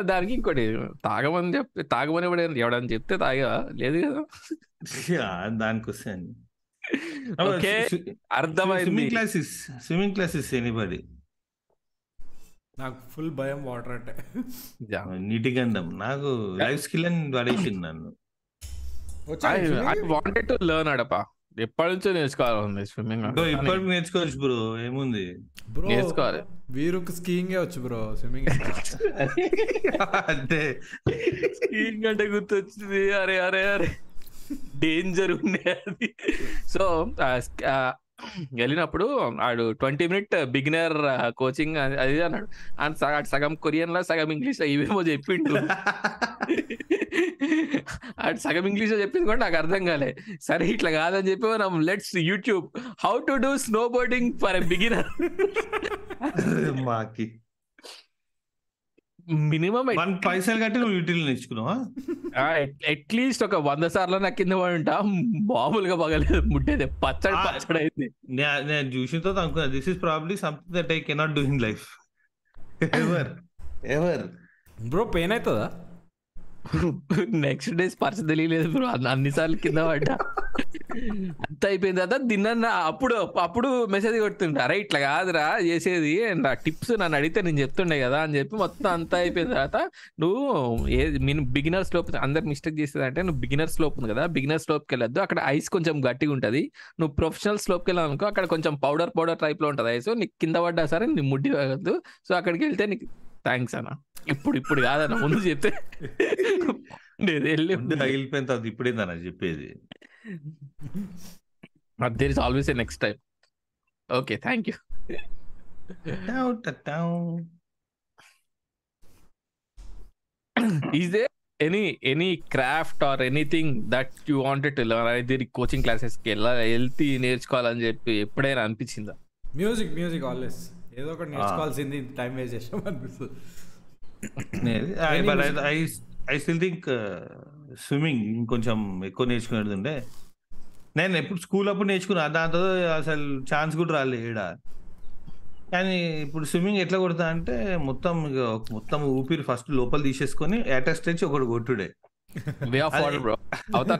దానికి ఇంకోటి తాగమని చెప్పి తాగమని కూడా ఎవడని చెప్తే తాగా లేదు కదా? దానికి వస్తాను *laughs* ఓకే అర్థమైంది. Swimming classes swimming classes anybody? నాకు ఫుల్ భయం వాటర్ అంటే. Yeah. నీటి గండం నాకు లైఫ్ స్కిల్ అని పడేసింది నన్ను. I wanted to learn అడప ఎప్పటి నుంచో నేర్చుకోవాలి స్విమ్మింగ్ ఇప్పటికి నేర్చుకోవచ్చు బ్రో ఏముంది? బ్రో నేర్చుకోవాలి. వీరుకు స్కీయింగే వచ్చు బ్రో స్విమ్మింగ్ అంటే అంటే గుర్తొచ్చింది. అరే అరే అరే. డేంజర్ ఉండే అది. సో వెళ్ళినప్పుడు ఆడు ట్వంటీ మినిట్ బిగినర్ కోచింగ్ అది అన్నాడు. ఆయన సగం కొరియన్లో సగం ఇంగ్లీష్ ఇవేమో చెప్పిండు. ఆడు సగం ఇంగ్లీష్ చెప్పింది కూడా నాకు అర్థం కాలే. సరే ఇట్లా కాదని చెప్పి మనం let's YouTube how to do snowboarding for a beginner. మాకి. మినిమం వన్ పైసలు కట్టి నువ్వు యూటిల్ నేర్చుకున్నావా అట్లీస్ట్ ఒక వంద సార్లు నా కింద పడుంటా మామూలుగా పగలేదు. ముట్టేది పచ్చడి. పచ్చడి అయింది. నే- నేను చూసిన తర్వాత అనుకున్నా this is probably something that I cannot do in life ever ever bro pain అవుతుందా? *laughs* నెక్స్ట్ డే స్పర్శ తెలియలేదు బ్రో అన్నిసార్లు కింద పడ్డా. అంత అయిపోయిన తర్వాత తిన్న అప్పుడు అప్పుడు మెసేజ్ కొడుతుంటా. అరే ఇట్లా కాదురా చేసేది. నా టిప్స్ నన్ను అడిగితే నేను చెప్తుండే కదా అని చెప్పి మొత్తం అంతా అయిపోయిన తర్వాత నువ్వు ఏ నేను బిగినర్ స్లోప్ అందరు మిస్టేక్ చేసేది అంటే నువ్వు బిగినర్ స్లోప్ ఉంది కదా బిగినర్ స్లోప్కి వెళ్ళొద్దు. అక్కడ ఐస్ కొంచెం గట్టిగా ఉంటుంది. నువ్వు ప్రొఫెషనల్ స్లోప్కి వెళ్ళాలనుకో అక్కడ కొంచెం పౌడర్ పౌడర్ టైప్లో ఉంటుంది ఐస్ నీకు కింద పడ్డా సరే నీ ముడ్డి తాగద్దు. సో అక్కడికి వెళ్తే నీకు థ్యాంక్స్ అన్న. ఇప్పుడు ఇప్పుడు కాదన్న. ముందు చెప్తే *laughs* నేను వెళ్ళి తగిలిపోయిన తర్వాత ఇప్పుడేందా నాకు చెప్పేది there is always a next time okay thank you టావ్ టావ్. Is there any any craft or anything that you wanted to learn అనేది కోచింగ్ క్లాసెస్కి వెళ్ళాలి వెళ్తే నేర్చుకోవాలని చెప్పి ఎప్పుడైనా అనిపించిందా? మ్యూజిక్ మ్యూజిక్ ఆల్వేస్ ఏదో ఒకటి నేర్చుకోవాల్సింది టైం వేస్ట్ చేసాం అనిపిస్తుంది. *laughs* నేను- I- but స్విమ్మింగ్ ఇంకొంచెం ఎక్కువ నేర్చుకునేది ఉండే నేను ఎప్పుడు స్కూల్ అప్పుడు నేర్చుకున్నా దాంతో అసలు ఛాన్స్ కూడా రాలే ఈడ. కానీ ఇప్పుడు స్విమ్మింగ్ ఎట్లా కొడతా అంటే మొత్తం మొత్తం ఊపిరి ఫస్ట్ లోపల తీసేసుకొని అటాచ్ తెచ్చి ఒకటి కొట్టుడే.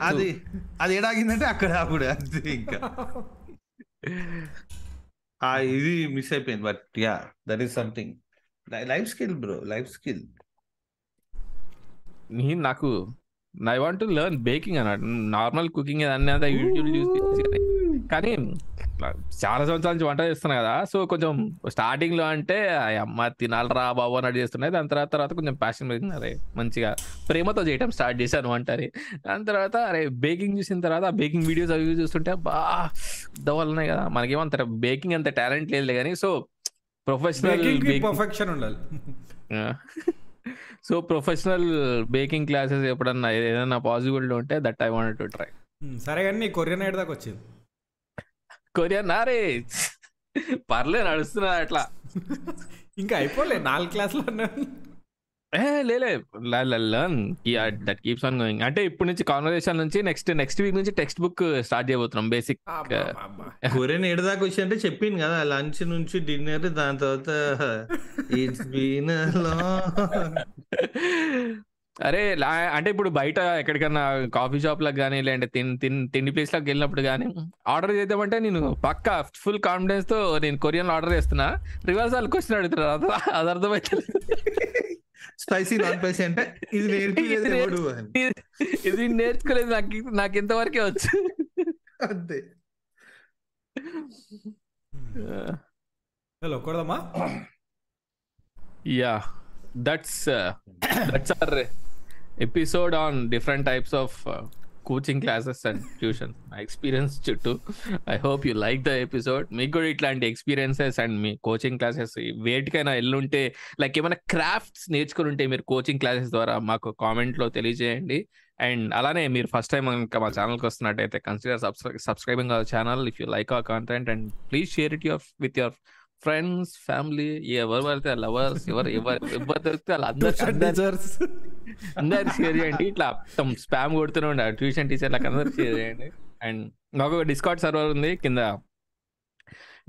అది- అది ఏడాగిందంటే అక్కడ ఆపుడే అంతే ఇంకా. ఆ ఇది మిస్ అయిపోయింది but yeah that is something life skill bro life skill నాకు I want to learn baking అన్నట్టు నార్మల్ కుకింగ్ అన్నీ అంతా యూట్యూబ్ చూసి కానీ. చాలా సంవత్సరాల నుంచి వంట చేస్తున్నా కదా. సో కొంచెం స్టార్టింగ్లో అంటే "అయ్ అమ్మ తినాలరా బాబు అన్నట్టు చేస్తున్నాయి దాని తర్వాత తర్వాత కొంచెం ప్యాషన్ పెరిగింది. అరే మంచిగా ప్రేమతో చేయటం స్టార్ట్ చేశాను వంటని దాని తర్వాత అరే బేకింగ్ చూసిన తర్వాత బేకింగ్ వీడియోస్ అవి చూస్తుంటే బా దవ్వాలి ఉన్నాయి కదా. మనకేమంత బేకింగ్ అంత టాలెంట్ లేదు కానీ సో ప్రొఫెషనల్ పర్ఫెక్షన్ ఉండాలి. సో ప్రొఫెషనల్ బేకింగ్ క్లాసెస్ ఎప్పుడన్నా ఏదైనా పాసిబుల్ ఉంటే that I want to try. సరే కానీ నీ కొరియన్ ఎయిడ్ దాకా వచ్చింది. కొరియన్ నారే పర్లేదు నడుస్తున్నా అట్లా. ఇంకా అయిపోలే నాలుగు క్లాసులు అన్నాను. ఏ లేలే learn that keeps on going అంటే ఇప్పటి నుంచి కాన్వర్సేషన్ నుంచి నెక్స్ట్ నెక్స్ట్ వీక్ నుంచి టెక్స్ట్ బుక్ స్టార్ట్ చేయబోతున్నాం బేసిక్. కొరియన్ ఏడు దాకా వచ్చి అంటే చెప్పింది కదా లంచ్ నుంచి డిన్నర్ దాని తర్వాత ఇట్స్ బీన్ అరే లా- అంటే ఇప్పుడు బయట ఎక్కడికన్నా కాఫీ షాప్లకు కానీ లేదంటే తిన్ తిన్ తిండి ప్లేస్లకు వెళ్ళినప్పుడు కానీ ఆర్డర్ చేద్దామంటే నేను పక్కా ఫుల్ కాన్ఫిడెన్స్తో నేను కొరియన్ ఆర్డర్ చేస్తున్నా. రివర్స్ వాళ్ళు క్వశ్చన్ అడుగుతున్నారు. అది అది అర్థమైతే స్పైసీ నాన్ స్పైసీ అంటే ఇది నేర్పించేది ఇది ఎవడు అని ఇది నేర్చుకోలేదు నాకు నాకు ఇంతవరకే వచ్చు అంతే hello కొడదామా yeah that's that's our episode on different types of coaching classes and tuition నా ఎక్స్పీరియన్స్ చుట్టూ I hope you like the episode మీకు కూడా ఇట్లాంటి ఎక్స్పీరియన్సెస్ అండ్ మీ కోచింగ్ క్లాసెస్ వేటికైనా ఎల్లుంటే లైక్ ఏమైనా క్రాఫ్ట్స్ నేర్చుకుని ఉంటే మీరు కోచింగ్ క్లాసెస్ ద్వారా మాకు కామెంట్లో తెలియజేయండి. అండ్ అలానే మీరు ఫస్ట్ టైం ఇంకా మా ఛానల్కి వస్తున్నట్టయితే consider subscribing our channel if you like our content and please share it your with your friends family ఎవరు పడితే లవర్స్ ఎవరు ఎవరు ఎవరు దొరికితే వాళ్ళు అందరు షేర్ చేయండి. ఇట్లా స్పామ్ కొడుతూనే ఉండే. ట్యూషన్ టీచర్లకు అందరు షేర్ చేయండి. అండ్ మాకు ఒక డిస్కౌంట్ సర్వర్ ఉంది. కింద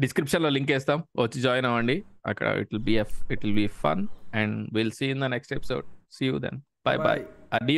డిస్క్రిప్షన్లో లింక్ వేస్తాం. వచ్చి జాయిన్ అవ్వండి. అక్కడ it will be it will be fun and will see in the next episode see you then bye bye audio